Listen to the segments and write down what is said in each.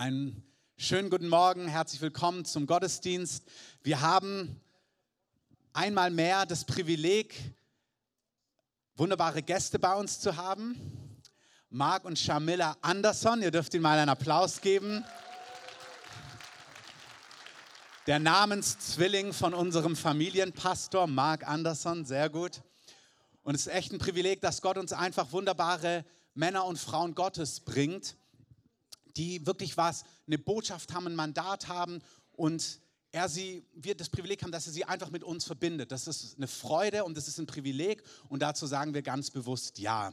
Einen schönen guten Morgen, herzlich willkommen zum Gottesdienst. Wir haben einmal mehr das Privileg, wunderbare Gäste bei uns zu haben. Marc und Shamilla Anderson, ihr dürft ihnen mal einen Applaus geben. Der Namenszwilling von unserem Familienpastor, Marc Anderson, sehr gut. Und es ist echt ein Privileg, dass Gott uns einfach wunderbare Männer und Frauen Gottes bringt, die wirklich was, eine Botschaft haben, ein Mandat haben und er sie, wir das Privileg haben, dass er sie einfach mit uns verbindet. Das ist eine Freude und das ist ein Privileg und dazu sagen wir ganz bewusst Ja.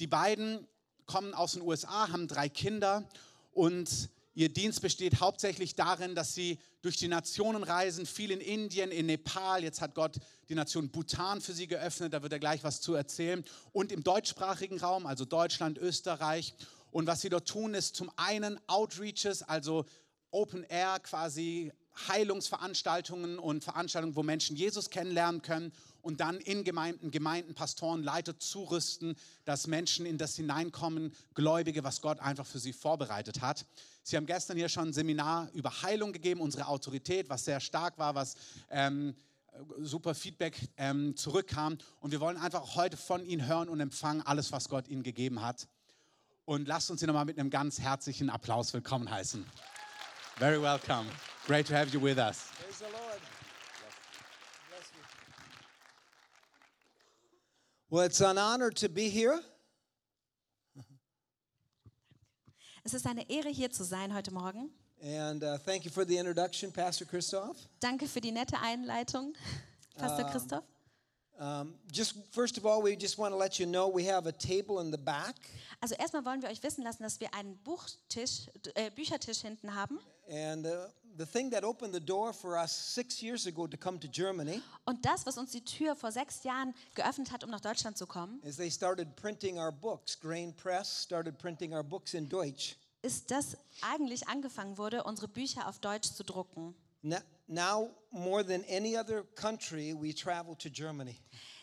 Die beiden kommen aus den USA, haben drei Kinder und ihr Dienst besteht hauptsächlich darin, dass sie durch die Nationen reisen, viel in Indien, in Nepal. Jetzt hat Gott die Nation Bhutan für sie geöffnet, da wird er gleich was zu erzählen. Und im deutschsprachigen Raum, also Deutschland, Österreich. Und was sie dort tun, ist zum einen Outreaches, also Open Air quasi Heilungsveranstaltungen und Veranstaltungen, wo Menschen Jesus kennenlernen können und dann in Gemeinden, Gemeinden, Pastoren, Leiter zurüsten, dass Menschen in das hineinkommen, Gläubige, was Gott einfach für sie vorbereitet hat. Sie haben gestern hier schon ein Seminar über Heilung gegeben, unsere Autorität, was sehr stark war, was ähm, super Feedback ähm, zurückkam. Und wir wollen einfach heute von Ihnen hören und empfangen, alles, was Gott Ihnen gegeben hat. Und lasst uns Sie nochmal mit einem ganz herzlichen Applaus willkommen heißen. Very welcome. Great to have you with us. Praise the Lord. Bless you. Well, it's an honor to be here. Es ist eine Ehre, hier zu sein heute Morgen. And uh, thank you for the introduction, Pastor Christoph. Danke für die nette Einleitung, Pastor Christoph. Um, just first of all, we just want to let you know we have a table in the back, Also erstmal wollen wir euch wissen lassen, dass wir einen Buchtisch, äh, Büchertisch hinten haben. and uh, the thing that opened the door for us six years ago to come to Germany Und das, was uns die Tür vor sechs Jahren geöffnet hat, um nach Deutschland zu kommen, is they started printing our books. Grain Press started printing our books in Deutsch. ist, dass eigentlich angefangen wurde, unsere Bücher auf Deutsch zu drucken. Now, now more than any other country, we travel to Germany.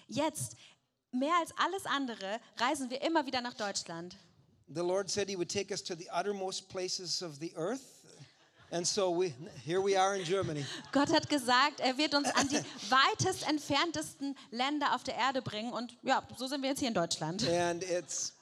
Jetzt, mehr als alles andere, reisen wir immer wieder nach Deutschland. The Lord said He would take us to the uttermost places of the earth. And so we, here we are in Germany. Gott hat gesagt, er wird uns an die weitest entferntesten Länder auf der Erde bringen. Und ja, so sind wir jetzt hier in Deutschland. And it's,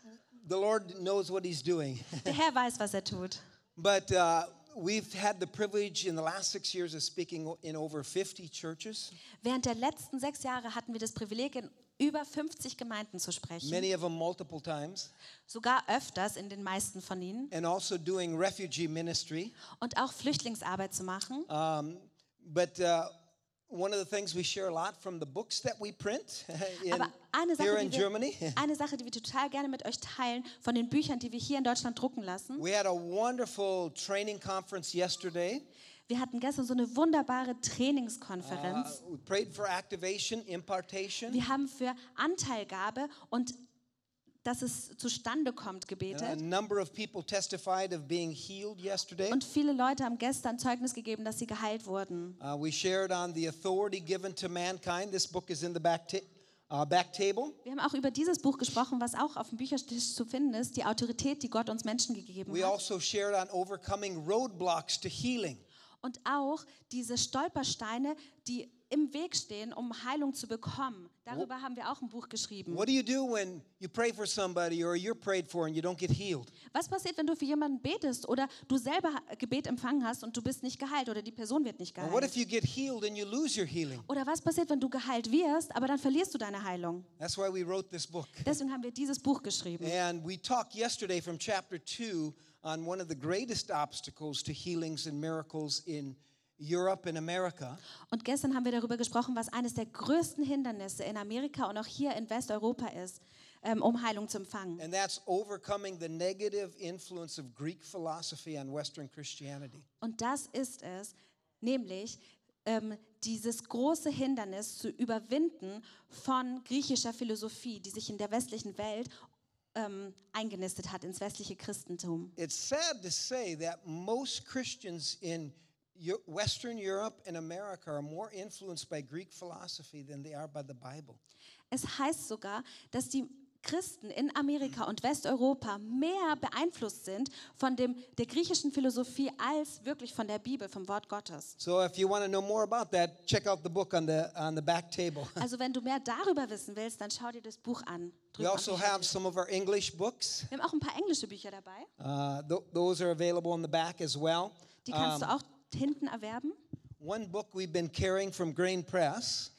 the Lord knows what He's doing. Der Herr weiß, was er tut. But uh, we've had the privilege in the last six years of speaking in over 50 churches, Während der letzten sechs Jahre hatten wir das Privileg, in über 50 Gemeinden zu sprechen. many of them multiple times, Sogar öfters in den meisten von ihnen. and also doing refugee ministry. Und auch Flüchtlingsarbeit zu machen. Um, but uh, one of the things we share a lot from the books that we print in, Aber eine here Sache, in die Germany. wir, eine Sache, die wir total gerne mit euch teilen, von den Büchern, die wir hier in Deutschland drucken lassen. We had a wonderful training conference yesterday. Wir hatten gestern so eine wunderbare Trainingskonferenz. Uh, we prayed for activation, impartation. Wir haben für Anteilgabe und dass es zustande kommt a gebetet. Und viele Leute haben gestern Zeugnis gegeben, dass sie geheilt wurden. Uh, we shared on the authority given to mankind. This book is in the back, uh. Wir haben auch über dieses Buch gesprochen, was auch auf dem Büchertisch zu finden ist, die Autorität, die Gott uns Menschen gegeben We hat. also shared on overcoming roadblocks to healing. Und auch diese Stolpersteine, die im Weg stehen, um Heilung zu bekommen. Darüber haben wir auch ein Buch geschrieben. What do you do when you pray for somebody or you're prayed for and you don't get healed? Was passiert, wenn du für jemanden betest oder du selber Gebet empfangen hast und du bist nicht geheilt oder die Person wird nicht And what if geheilt? you get healed and you lose your healing? Oder was passiert, wenn du geheilt wirst, aber dann verlierst du deine Heilung? That's why we wrote this book. Deswegen haben wir dieses Buch geschrieben. And we talked yesterday from chapter 2 on one of the greatest obstacles to healings and miracles in. Und gestern haben wir darüber gesprochen, was eines der größten Hindernisse in Amerika und auch hier in Westeuropa ist, ähm, um Heilung zu empfangen. And that's overcoming the negative influence of Greek philosophy on Western Christianity. Und das ist es, nämlich ähm, dieses große Hindernis zu überwinden von griechischer Philosophie, die sich in der westlichen Welt ähm, eingenistet hat, ins westliche Christentum. It's sad to say that most Christians in Western Europe and America are more influenced by Greek philosophy than they are by the Bible. Es heißt sogar, dass die Christen in Amerika und Westeuropa mehr beeinflusst sind von dem, der griechischen Philosophie als wirklich von der Bibel, vom Wort Gottes. So if you want to know more about that, check out the book on the on the back table. Also wenn du mehr darüber wissen willst, dann schau dir das Buch an. We also have some of our English books. Wir haben auch ein paar englische Bücher dabei. Uh, th- those are available on the back as well. Die kannst du auch hinten erwerben. One book we've been carrying from Grain Press.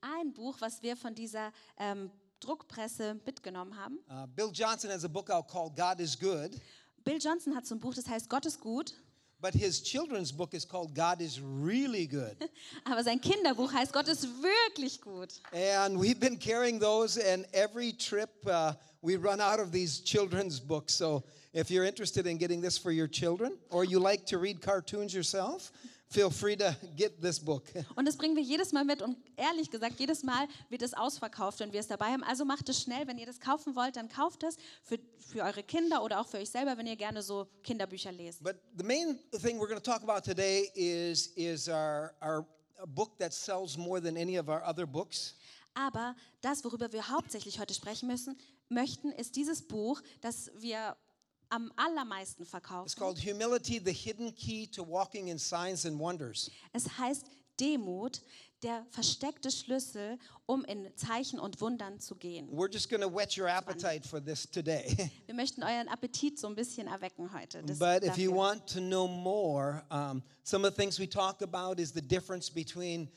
Ein Buch, was wir von dieser ähm, Druckpresse mitgenommen haben. Uh, Bill Johnson has a book out called God is Good, Bill Johnson hat so ein Buch, das heißt Gott ist gut. but his children's book is called God is Really Good. Aber sein Kinderbuch heißt Gott ist wirklich gut. and we've been carrying those, and every trip uh, we run out of these children's books. So if you're interested in getting this for your children, or you like to read cartoons yourself, feel free to get this book. Und das bringen wir jedes Mal mit und ehrlich gesagt, jedes Mal wird es ausverkauft, wenn wir es dabei haben. Also macht es schnell, wenn ihr das kaufen wollt, dann kauft es für, für eure Kinder oder auch für euch selber, wenn ihr gerne so Kinderbücher lest. But the main thing we're going to talk about today is, is our, our book that sells more than any of our other books. Aber das, worüber wir hauptsächlich heute sprechen müssen, möchten, ist dieses Buch, das wir am allermeisten It's called Humility, the Hidden Key to Walking in Signs and Wonders. Es heißt Demut, der versteckte Schlüssel, um in Zeichen und Wundern zu gehen. We're just going to whet your appetite for this today. Wir möchten euren Appetit so ein bisschen erwecken heute. Das- but if you want to know more, um, some of the things we talk about is the difference between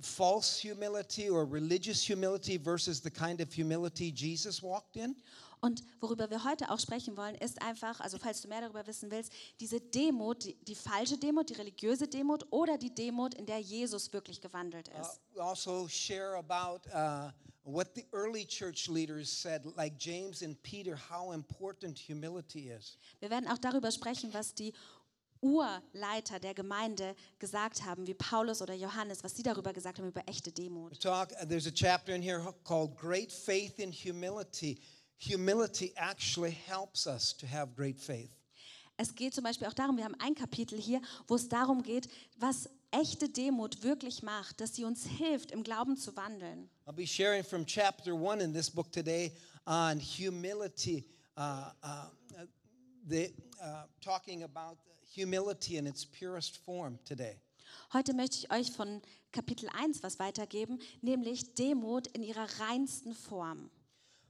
false humility or religious humility versus the kind of humility Jesus walked in. Und worüber wir heute auch sprechen wollen, ist einfach, also falls du mehr darüber wissen willst, diese Demut, die, die falsche Demut, die religiöse Demut oder die Demut, in der Jesus wirklich gewandelt Uh, ist. we also share about uh, what the early church leaders said, like James and Peter, how important humility is. Wir werden auch darüber sprechen, was die Urleiter der Gemeinde gesagt haben, wie Paulus oder Johannes, was sie darüber gesagt haben, über echte We Demut. talk. uh, There's a chapter in here called "Great Faith in Humility." Humility actually helps us to have great faith. Es geht zum Beispiel auch darum, wir haben ein Kapitel hier, wo es darum geht, was echte Demut wirklich macht, dass sie uns hilft, im Glauben zu wandeln. I'll be sharing from chapter one in this book today on humility, uh, uh, the, uh, talking about humility in its purest form today. Heute möchte ich euch von Kapitel 1 was weitergeben, nämlich Demut in ihrer reinsten Form.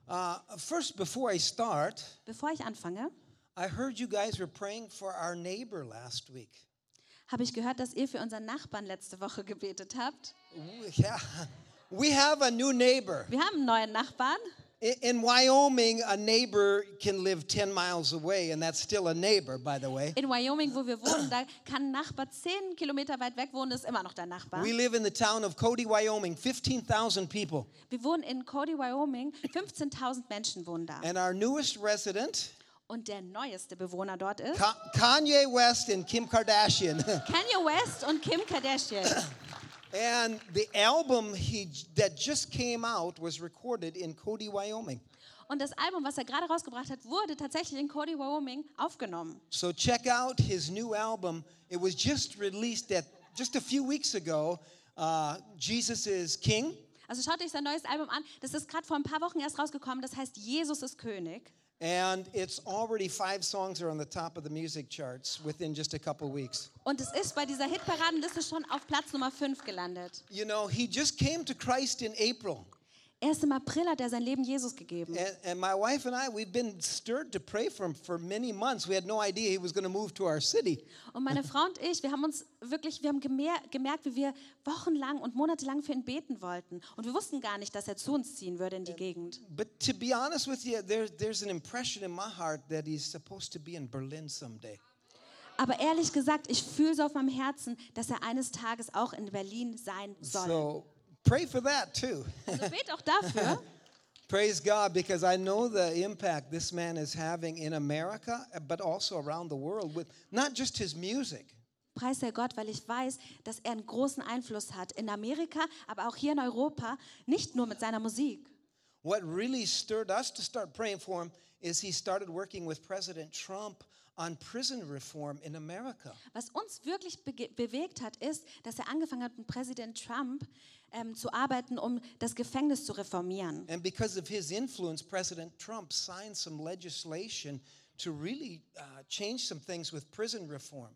Uh, first, before I start, Bevor ich anfange, I heard you guys were praying for our neighbor last week. habe ich gehört, dass ihr für unseren Nachbarn letzte Woche gebetet habt. Yeah, we have a new neighbor. Wir haben einen neuen Nachbarn. In, in Wyoming, a neighbor can live 10 miles away, and that's still a neighbor, by the way. In Wyoming, wo wir wohnen, da kann ein Nachbar zehn Kilometer weit weg wohnen, ist immer noch der Nachbar. We live in the town of Cody, Wyoming, 15,000 people. Wir wohnen in Cody, Wyoming. 15.000 Menschen wohnen da. And our newest resident, Und der neueste Bewohner dort ist Ka- Kanye West and Kim Kardashian. Kanye West und Kim Kardashian. and the album he, that just came out was recorded in Cody, Wyoming. Und das Album, was er gerade rausgebracht hat, wurde tatsächlich in Cody, Wyoming aufgenommen. So check out his new album. It was just released at just a few weeks ago. Uh, Jesus is King. Also schaut euch sein neues Album an. Das ist gerade vor ein paar Wochen erst rausgekommen. Das heißt, Jesus ist König. And it's already five songs are on the top of the music charts within just a couple weeks. Und es ist bei dieser Hitparadenliste schon auf Platz Nummer 5 gelandet. You know, he just came to Christ in April. Erst im April hat er sein Leben Jesus gegeben. And, and my wife and I, we've been stirred to pray for him for many months. We had no idea he was going to move to our city. Und meine Frau und ich, wir haben uns wirklich, wir haben gemer gemerkt, wie wir wochenlang und monatelang für ihn beten wollten. Und wir wussten gar nicht, dass er zu uns ziehen würde in die Gegend. But to be honest with you, there, there's an impression in my heart that he's supposed to be in Berlin someday. Aber ehrlich gesagt, ich fühle so auf meinem Herzen, dass er eines Tages auch in Berlin sein soll. So pray for that too. Also bet auch dafür. Praise God, because I know the impact this man is having in America, but also around the world with not just his music. Preis der Gott, weil ich weiß, dass er einen großen Einfluss hat in Amerika, aber auch hier in Europa, nicht nur mit seiner Musik. What really stirred us to start praying for him is he started working with President Trump on prison reform in America. Was uns wirklich bege- bewegt hat, ist, dass er angefangen hat, mit Präsident Trump ähm, zu arbeiten, um das Gefängnis zu reformieren. And because of his influence, President Trump signed some legislation to really uh, change some things with prison reform.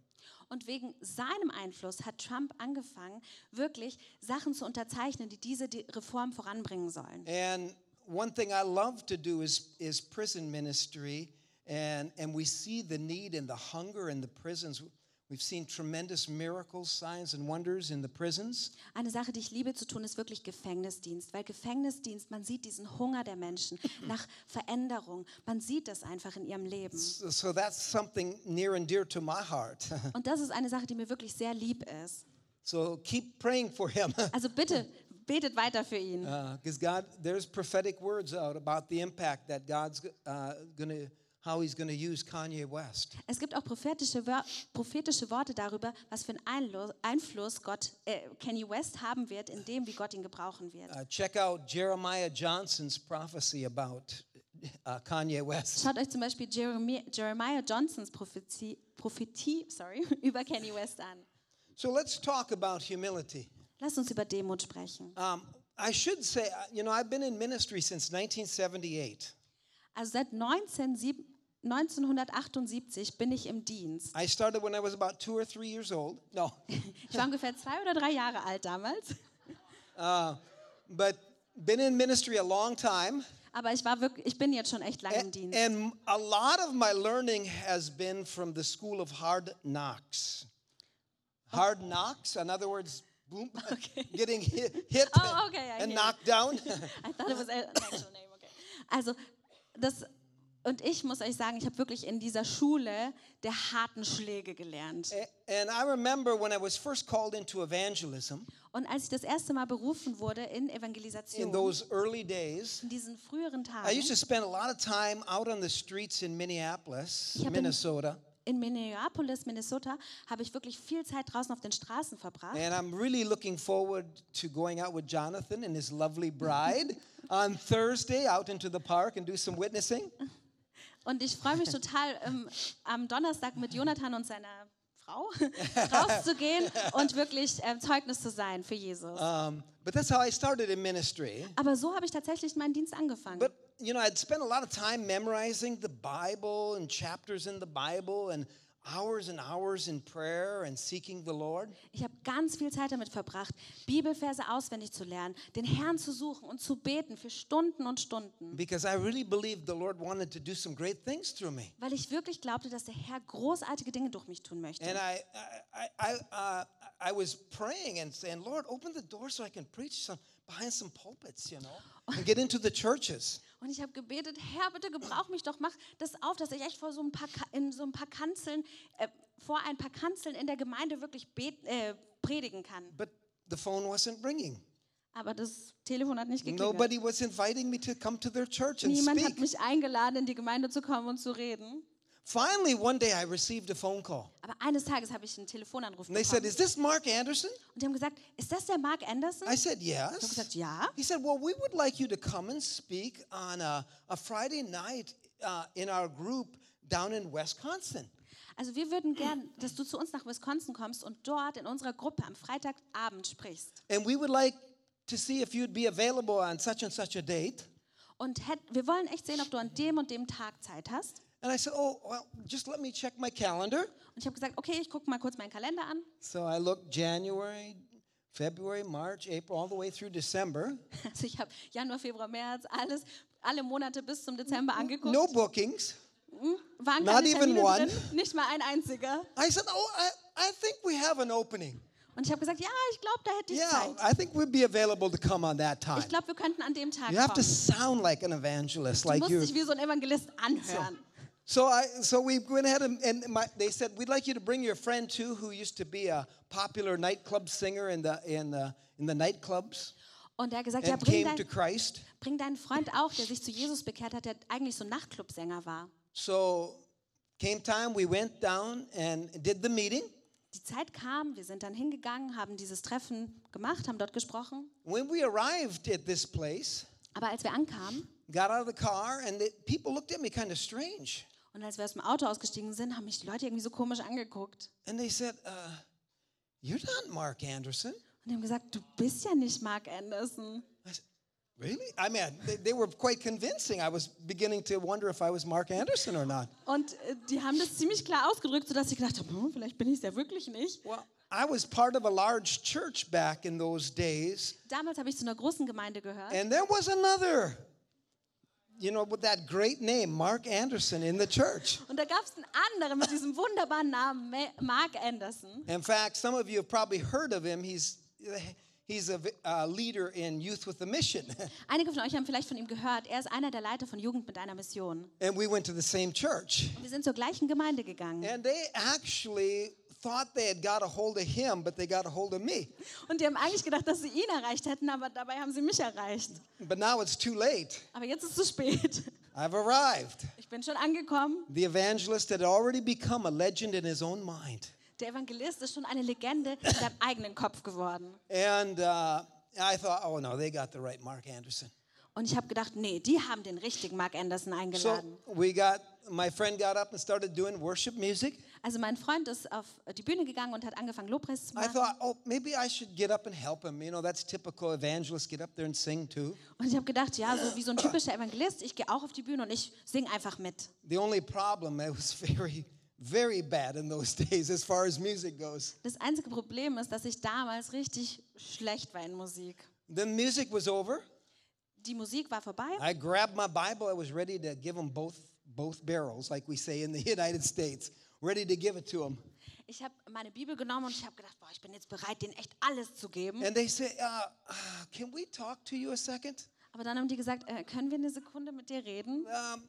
Und wegen seinem Einfluss hat Trump angefangen, wirklich Sachen zu unterzeichnen, die diese die Reform voranbringen sollen. And one thing I love to do is, is prison ministry, and, and we see the need and the hunger in the prisons. We've seen tremendous miracles, signs, and wonders in the prisons. Eine Sache, die ich liebe zu tun, ist wirklich Gefängnisdienst, weil Gefängnisdienst, man sieht diesen Hunger der Menschen nach Veränderung. Man sieht das einfach in ihrem Leben. So, so that's something near and dear to my heart. Und das ist eine Sache, die mir wirklich sehr lieb ist. so keep praying for him. Also bitte betet weiter für ihn. Because God, there's prophetic words out about the impact that God's uh, going to, how he's going to use Kanye West. Es gibt auch prophetische, prophetische Worte darüber, was für einen Einfluss Gott, äh, Kanye West haben wird, in dem, wie Gott ihn gebrauchen wird. Uh, check out Jeremiah Johnson's prophecy about uh, Kanye West. Schaut euch zum Beispiel Jeremy, Jeremiah Johnsons Prophetie, Prophetie sorry, über Kanye West an. So let's talk about humility. Lasst uns über Demut sprechen. Um, I should say, uh, you know, I've been in ministry since 1978. Also seit 19, sieb- 1978 bin ich im Dienst. I started when I was about two or three years old. No, Ich war ungefähr zwei oder drei Jahre alt damals. uh, but been in ministry a long time. Aber ich, war wirklich, ich bin jetzt schon echt lange im Dienst. and a lot of my learning has been from the school of hard knocks. Hard knocks, in other words, boom, getting hit, hit Oh, okay, and knocked down. I thought it was an actual name, okay. Also, das, und ich muss euch sagen, ich habe wirklich in dieser Schule der harten Schläge gelernt. A- and I remember when I was first called into evangelism Und als ich das erste Mal berufen wurde in in Evangelisation, those early days. in diesen früheren I Tagen, used to spend a lot of time out on the streets in Minneapolis, in- Minnesota. in Minneapolis, Minnesota, habe ich wirklich viel Zeit draußen auf den Straßen verbracht. And I'm really looking forward to going out with Jonathan and his lovely bride on Thursday out into the park and do some witnessing. Und ich freue mich total, ähm, am Donnerstag mit Jonathan und seiner Frau rauszugehen und wirklich ähm, Zeugnis zu sein für Jesus. Um, but that's how I started in ministry. Aber so habe ich tatsächlich meinen Dienst angefangen. But you know, I'd spent a lot of time memorizing the Bible and chapters in the Bible and hours and hours in prayer and seeking the Lord. Ich habe ganz viel Zeit damit verbracht, Bibelverse auswendig zu lernen, den Herrn zu suchen und zu beten für Stunden und Stunden, Because I really believed the Lord wanted to do some great things through me. weil ich wirklich glaubte, dass der Herr großartige Dinge durch mich tun möchte. And I, I, I, uh, I was praying and saying, Lord, open the door so I can preach some, behind some pulpits, you know, and get into the churches. Und ich habe gebetet, Herr, bitte gebrauch mich doch, mach das auf, dass ich echt vor so ein paar, in so ein paar Kanzeln, äh, vor ein paar Kanzeln in der Gemeinde wirklich bet, äh, predigen kann. But the phone wasn't ringing. Aber das Telefon hat nicht geklingelt. Nobody was inviting me to come to their church and Niemand hat speak. mich eingeladen, in die Gemeinde zu kommen und zu reden. Finally, one day I received a phone call. Aber eines Tages habe ich einen Telefonanruf And they said, bekommen. Is this Mark Anderson? Und die haben gesagt, ist das der Mark Anderson? I said, Ich habe Yes. gesagt, ja. He said, Well, we would like you to come and speak on a, a Friday night uh, in our group down in Wisconsin. Also wir würden gern, dass du zu uns nach Wisconsin kommst und dort in unserer Gruppe am Freitagabend sprichst. And we would like to see if you'd be available on such and such a date. Und hätt, wir wollen echt sehen, ob du an dem und dem Tag Zeit hast. And I said, Oh, well, just let me check my calendar. Und ich habe gesagt, okay, ich gucke mal kurz meinen Kalender an. So I looked January, February, March, April, all the way through December. Also ich habe Januar, Februar, März, alles, alle Monate bis zum Dezember angeguckt. No bookings. Waren not keine even Termine one. drin, nicht mal ein einziger. I said, Oh, I, I think we have an opening. Und ich habe gesagt, ja, ich glaube, da hätte ich Yeah, Zeit. I think we'd be available to come on that time. Ich glaube, wir könnten an dem Tag You have to kommen. sound like an evangelist, Du like musst you. dich wie so ein Evangelist anhören. So I, so we went ahead and, and my, they said we'd like you to bring your friend too, who used to be a popular nightclub singer in the in the in the nightclubs Und er hat gesagt, ja, bring, came to dein, Christ. bring deinen Freund auch, der sich zu Jesus bekehrt hat, der eigentlich so Nachtclubsänger war. So came time, we went down and did the meeting. Die Zeit kam, wir sind dann hingegangen, haben dieses Treffen gemacht, haben dort gesprochen. When we arrived at this place, Aber als wir ankamen got out of the car, and the, people looked at me kind of strange. Und als wir aus dem Auto ausgestiegen sind, haben mich die Leute irgendwie so komisch angeguckt. And they said, uh, You're not Mark Anderson. Und die haben gesagt, du bist ja nicht Mark Anderson. I said, Really? I mean, they, they were quite convincing. I was beginning to wonder if I was Mark Anderson or not. Und äh, die haben das ziemlich klar ausgedrückt, sodass ich gedacht habe, hm, vielleicht bin ich es ja wirklich nicht. Well, I was part of a large church back in those days, Damals habe ich zu einer großen Gemeinde gehört. and there was another, you know, with that great name, Mark Anderson, in the church. Und da gab es einen anderen mit diesem wunderbaren Namen, Ma- Mark Anderson. In fact, some of you have probably heard of him. He's he's a uh, leader in Youth with a Mission, Einige von euch haben vielleicht von ihm gehört. Er ist einer der Leiter von Jugend mit einer Mission. and we went to the same church. Und wir sind zur gleichen Gemeinde gegangen. And they actually thought they had got a hold of him, but they got a hold of me. Und die haben eigentlich gedacht, dass sie ihn erreicht hätten, aber dabei haben sie mich erreicht. But now it's too late. Aber jetzt ist es zu spät. I've arrived. Ich bin schon angekommen. The evangelist had already become a legend in his own mind. Der Evangelist ist schon eine Legende in seinem eigenen Kopf geworden. And uh, I thought, oh no, they got the right Mark Anderson. Und ich habe gedacht, nee, die haben den richtigen Mark Anderson So eingeladen. we got, my friend got up and started doing worship music. Also mein Freund ist auf die Bühne gegangen und hat angefangen, Lobpreis zu I machen. thought, oh, maybe I should get up and help him. You know, that's typical evangelists get up there and sing too. Und ich habe gedacht, ja, so wie so ein typischer Evangelist, ich gehe auch auf die Bühne und ich singe einfach mit. The only problem, it was very, very bad in those days as far as music goes. Das einzige Problem ist, dass ich damals richtig schlecht war in Musik. The music was over. Die Musik war vorbei I grabbed my Bible. I was ready to give him both, both barrels, like we say in the United States, ready to give it to him. Ich habe meine Bibel genommen und ich habe gedacht, boah, ich bin jetzt bereit, denen echt alles zu geben. And they say, uh, uh, Can we talk to you a second? Aber dann haben die gesagt, äh, können wir eine Sekunde mit dir reden? Um,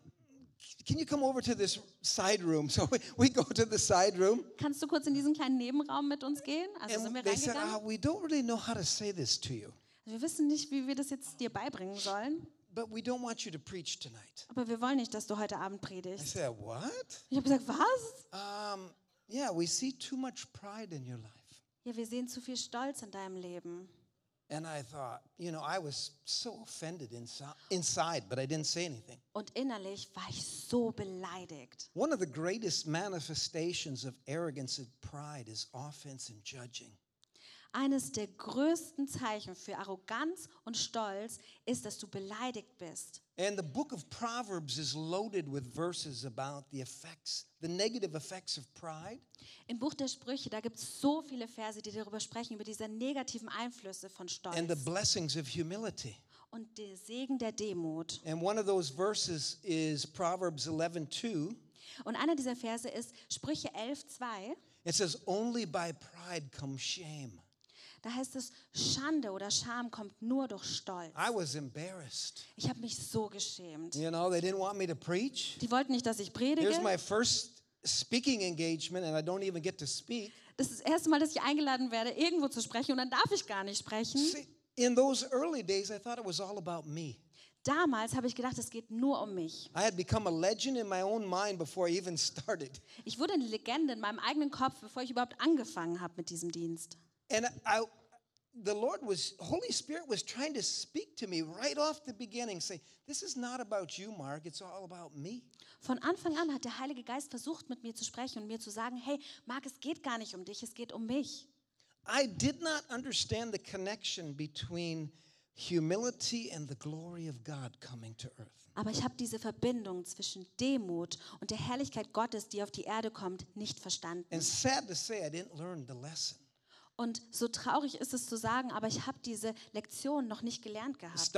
can you come over to this side room? So we, we go to the side room. Kannst du kurz in diesen kleinen Nebenraum mit uns gehen? Also sind wir And they said, reingegangen. uh, We don't really know how to say this to you, Also wir wissen nicht, wie wir das jetzt dir beibringen sollen, but we don't want you to preach tonight. aber wir wollen nicht, dass du heute Abend predigst. I said, What? Ich habe gesagt, was? Um, yeah, we see too much pride in your life. Ja, wir sehen zu viel Stolz in deinem Leben. And I thought, you know, I was so offended insi- inside, but I didn't say anything. Und innerlich war ich so beleidigt. One of the greatest manifestations of arrogance and pride is offense and judging. Eines der größten Zeichen für Arroganz und Stolz ist, dass du beleidigt bist. And the book of Proverbs is loaded with verses about the effects, the negative effects of pride. Im Buch der Sprüche, da gibt es so viele Verse, die darüber sprechen, über diese negativen Einflüsse von and the Stolz blessings of humility. und den Segen der Demut. And one of those verses is Proverbs 11:2. Und einer dieser Verse ist Sprüche 11, 2. It says, "Only by pride comes shame." Da heißt es, Schande oder Scham kommt nur durch Stolz. I was embarrassed. Ich habe mich so geschämt. You know, they didn't want me to preach. Die wollten nicht, dass ich Here's predige. my first speaking engagement, and I don't even get to speak. Das ist das erste Mal, dass ich eingeladen werde, irgendwo zu sprechen und dann darf ich gar nicht sprechen. See, in those early days, I thought it was all about me. Damals habe ich gedacht, es geht nur um mich. I had become a legend in my own mind before I even started. Ich wurde eine Legende in meinem eigenen Kopf, bevor ich überhaupt angefangen habe mit diesem Dienst. And I, the Lord was, Holy Spirit was trying to speak to me right off the beginning, say, This is not about you, Mark, it's all about me. Von Anfang an hat der Heilige Geist versucht, mit mir zu sprechen und mir zu sagen, hey, Marc, es geht gar nicht um dich, es geht um mich. I did not understand the connection between humility and the glory of God coming to earth. Aber ich habe diese Verbindung zwischen Demut und der Herrlichkeit Gottes, die auf die Erde kommt, nicht verstanden. And sad to say, I didn't learn the lesson. Und so traurig ist es zu sagen, aber ich habe diese Lektion noch nicht gelernt gehabt. The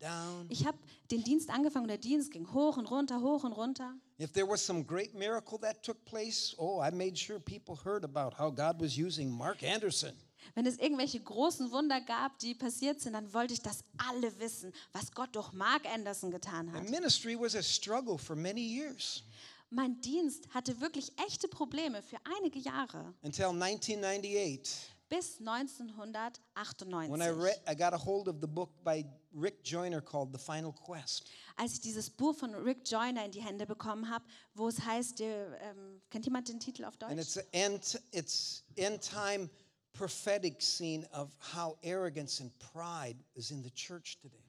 down. Ich habe den Dienst angefangen und der Dienst ging hoch und runter, hoch und runter. If there was some great miracle that took place, oh, I made sure people heard about how God was using Mark Anderson. Wenn es irgendwelche großen Wunder gab, die passiert sind, dann wollte ich, dass alle wissen, was Gott durch Mark Anderson getan hat. And ministry was a struggle for many years Mein Dienst hatte wirklich echte Probleme für einige Jahre, until 1998 bis when I 1998. read I got a hold of the book by Rick Joyner called The Final Quest. Als ich dieses Buch von Rick Joyner in die Hände bekommen habe, wo es heißt, ähm, kennt jemand den Titel auf And Deutsch? it's an end it's end time prophetic scene of how arrogance and pride is in the church today.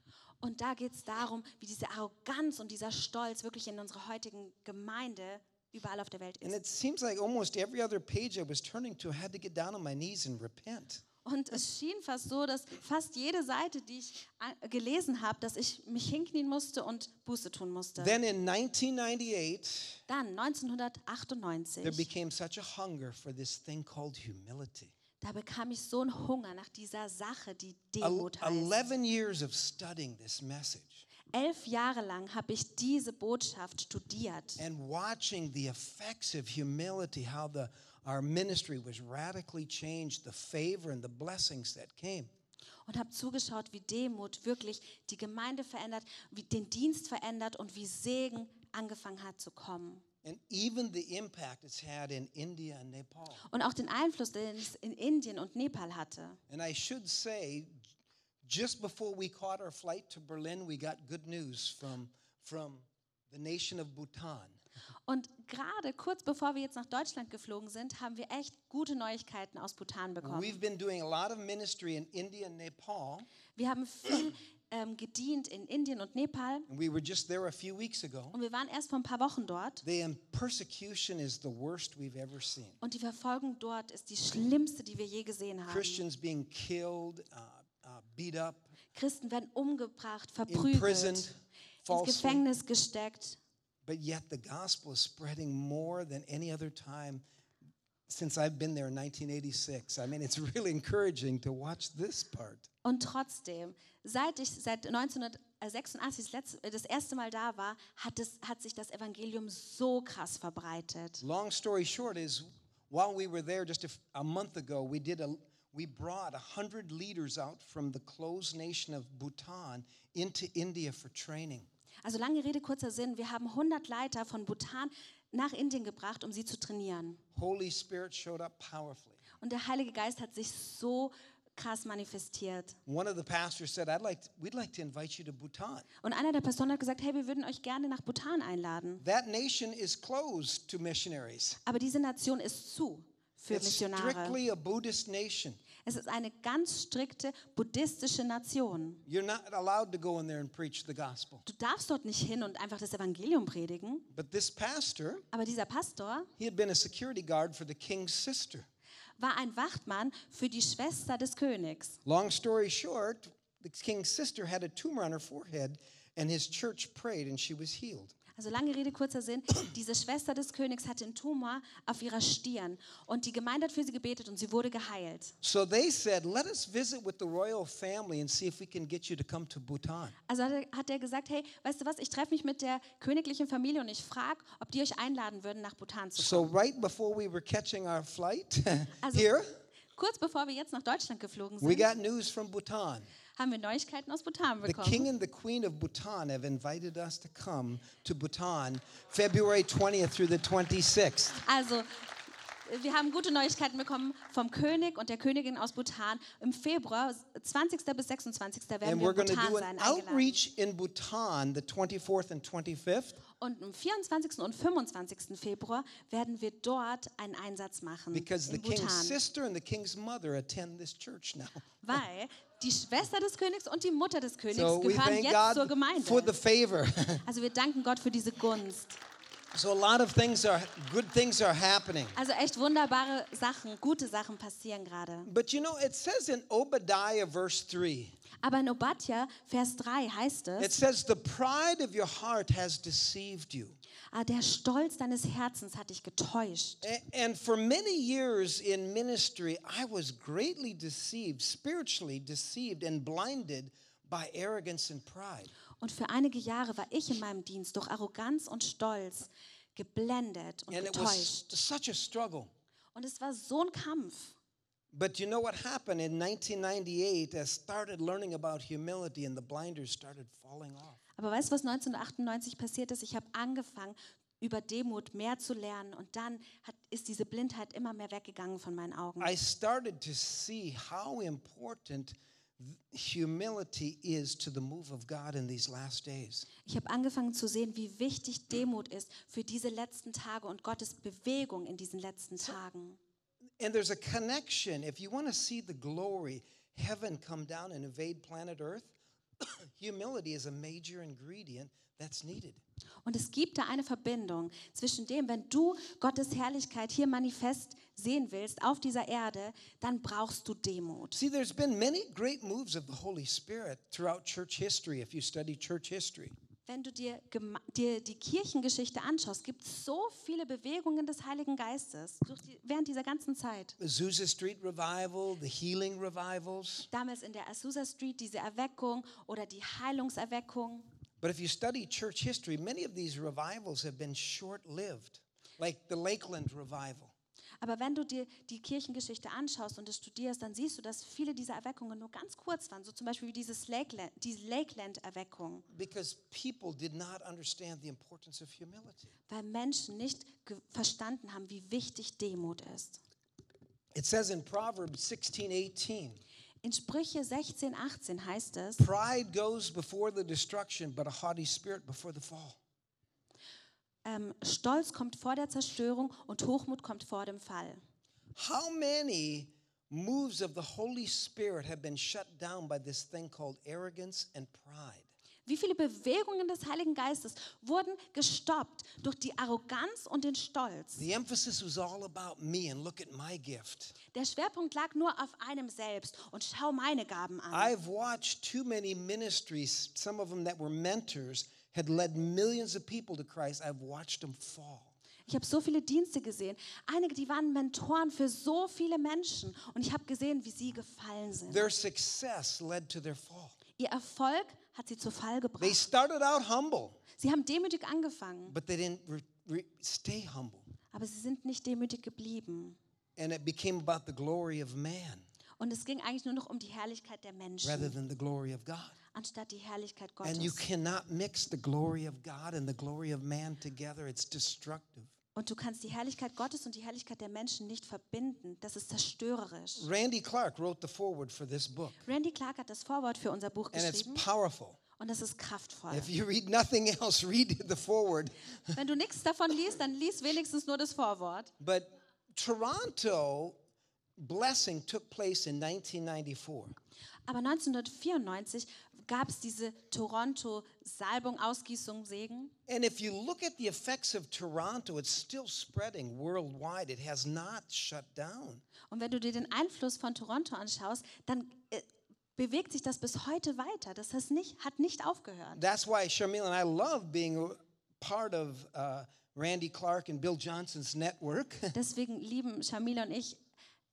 Und da geht es darum, wie diese Arroganz und dieser Stolz wirklich in unserer heutigen Gemeinde überall auf der Welt And ist. it seems like almost every other page I was turning to, I had to get down on my knees and repent. Und es schien fast so, dass fast jede Seite, die ich a- gelesen habe, dass ich mich hinknien musste und Buße tun musste. Then in 1998, Dann, there 1998, became such a hunger for this thing called humility. Da bekam ich so einen Hunger nach dieser Sache, die Demut heißt. 11 years of studying this message Elf Jahre lang habe ich diese Botschaft studiert and watching the effects of humility, how the, our ministry was radically changed, the favor and the blessings that came. und habe zugeschaut, wie Demut wirklich die Gemeinde verändert, wie den Dienst verändert und wie Segen angefangen hat zu kommen. And even the impact it's had in India and Nepal. Und auch den Einfluss, den es in Indien und Nepal hatte. And I should say, just before we caught our flight to Berlin, we got good news from, from the nation of Bhutan. Und gerade kurz bevor wir jetzt nach Deutschland geflogen sind, haben wir echt gute Neuigkeiten aus Bhutan bekommen. We've been doing a lot of ministry in India and Nepal, Wir haben viel ähm, gedient in Indien und Nepal and we were just there a few weeks ago. und wir waren erst vor ein paar Wochen dort. The persecution is the worst we've ever seen. Und die Verfolgung dort ist die schlimmste, die wir je gesehen haben. Christians being killed, uh, uh, beat up, Christen werden umgebracht, imprisoned verprügelt, ins falsely. Gefängnis gesteckt. But yet the gospel is spreading more than any other time since I've been there in 1986. I mean, it's really encouraging to watch this part. Und trotzdem, seit ich seit 1986 das, das erste Mal da war, hat, es, hat sich das Evangelium so krass verbreitet. Long story short is while we were there just a month ago, we did a we brought 100 leaders out from the closed nation of Bhutan into India for training. Also lange Rede, kurzer Sinn, wir haben 100 Leiter von Bhutan nach Indien gebracht, um sie zu trainieren. Und der Heilige Geist hat sich so krass manifestiert. One of the pastors said, "I'd like we'd like to invite you to Bhutan. Und einer der Pastoren hat gesagt, hey, wir würden euch gerne nach Bhutan einladen. That nation is closed to missionaries. Aber diese Nation ist zu für It's Missionare. strictly a Buddhist nation. Es ist eine ganz strikte buddhistische Nation. You're not allowed to go in there and preach the gospel. Du darfst dort nicht hin und einfach das Evangelium predigen. But this pastor, Aber dieser Pastor he had been a security guard for the king's sister. war ein Wachtmann für die Schwester des Königs. Long story short, the king's sister had a tumor on her forehead, and his church prayed, and she was healed. Also lange Rede, kurzer Sinn. Diese Schwester des Königs hatte einen Tumor auf ihrer Stirn und die Gemeinde hat für sie gebetet und sie wurde geheilt. So they said, Let us visit with the royal family and see if we can get you to come to Bhutan. Also hat er, gesagt, hey, weißt du was, ich treffe mich mit der königlichen Familie und ich frage, ob die euch einladen würden, nach Bhutan zu So, kommen. right before we were catching our flight Also here, kurz bevor wir jetzt nach Deutschland geflogen we sind, got news from Bhutan. Haben wir Neuigkeiten aus Bhutan The bekommen. king and the queen of Bhutan have invited us to come to Bhutan February 20th through the 26th. Also, wir haben gute Neuigkeiten bekommen vom König und der Königin aus Bhutan. Im Februar, 20. bis 26. werden And wir we're in going to Bhutan do sein, outreach in Bhutan the 24th and 25th Und am 24. und 25. Februar werden wir dort einen Einsatz machen because the in king's Bhutan. sister and the king's mother attend this church now. Weil die Schwester des Königs und die Mutter des Königs So gehören jetzt zur God Gemeinde. for the favor. Also wir danken Gott für diese Gunst. so a lot of things are good things are happening. Also echt wunderbare Sachen, gute Sachen passieren gerade. But you know, it says in Obadiah verse 3, Aber in Obadja, Vers 3 heißt it es, says, The pride of your heart has deceived you. Ah, der Stolz deines Herzens hat dich getäuscht. And for many years in ministry, I was greatly deceived, spiritually deceived, and blinded by arrogance and pride. Und für einige Jahre war ich in meinem Dienst durch Arroganz und Stolz geblendet und And it was getäuscht. such a struggle. Und es war so ein Kampf. But you know what happened in 1998? I started learning about humility, and the blinders started falling off. Aber weißt du, was 1998 passiert ist? Ich habe angefangen, über Demut mehr zu lernen und dann hat, ist diese Blindheit immer mehr weggegangen von meinen Augen. I started to see how important humility is to the move of God in these last days. Ich habe angefangen zu sehen, wie wichtig Demut ist für diese letzten Tage und Gottes Bewegung in diesen letzten Tagen. And there's a connection. If you want to see the glory, heaven come down and invade planet Earth, humility is a major ingredient that's needed. Und es gibt da eine Verbindung zwischen dem, wenn du Gottes Herrlichkeit hier manifest sehen willst auf dieser Erde, dann brauchst du Demut. See, there's been many great moves of the Holy Spirit throughout church history if you study church history. Wenn du dir, dir die Kirchengeschichte anschaust, gibt es so viele Bewegungen des Heiligen Geistes die, während dieser ganzen Zeit. Azusa Street Revival, the healing revivals. Damals in der Azusa Street diese Erweckung oder die Heilungserweckung. But if you study church history, many of these revivals have been short lived, like the Lakeland revival. Aber wenn du dir die Kirchengeschichte anschaust und es studierst, dann siehst du, dass viele dieser Erweckungen nur ganz kurz waren. So zum Beispiel wie dieses Lakeland, die Lakeland-Erweckung, Because people did not understand the importance of humility. weil Menschen nicht verstanden haben, wie wichtig Demut ist. It says in Proverbs 16 18, In Sprüche 16, 18 heißt es, pride goes before the destruction, but a haughty spirit before the fall. Ähm, Stolz kommt vor der Zerstörung und Hochmut kommt vor dem Fall. How many moves of the Holy Spirit have been shut down by this thing called arrogance and pride? Wie viele Bewegungen des Heiligen Geistes wurden gestoppt durch die Arroganz und den Stolz? The emphasis was all about me and look at my gift. Der Schwerpunkt lag nur auf einem selbst und schau meine Gaben an. I've watched too many ministries, some of them that were mentors, had led millions of people to Christ. I've watched them fall. Ich habe so viele Dienste gesehen. Einige, die waren Mentoren für so viele Menschen. Und ich habe gesehen, wie sie gefallen sind. Their success led to their fall. Ihr Erfolg hat sie zu Fall They gebracht. started out humble, Sie haben demütig angefangen, but they didn't re- re- stay humble. aber sie sind nicht demütig geblieben. And it became about the glory of man Und es ging eigentlich nur noch um die Herrlichkeit der rather Menschen, than the glory of God. Anstatt die Herrlichkeit And you Gottes. cannot mix the glory of God and the glory of man together. It's destructive. Und du kannst die Herrlichkeit Gottes und die Herrlichkeit der Menschen nicht verbinden. Das ist zerstörerisch. Randy Clark wrote the foreword for this book, Randy Clark hat das Vorwort für unser Buch and it's geschrieben powerful. und das ist kraftvoll. If you read nothing else, read the foreword. Wenn du nichts davon liest, dann lies wenigstens nur das Vorwort. But Toronto blessing took place in 1994. Aber 1994 gab es diese Toronto-Salbung, Ausgießung, Segen. And if you look at the effects of Toronto, it's still spreading worldwide. It has not shut down. Und wenn du dir den Einfluss von Toronto anschaust, dann äh, bewegt sich das bis heute weiter. Das heißt nicht, hat nicht aufgehört. That's why Sharmila and I love being part of uh, Randy Clark and Bill Johnson's network. Deswegen lieben Shamila und ich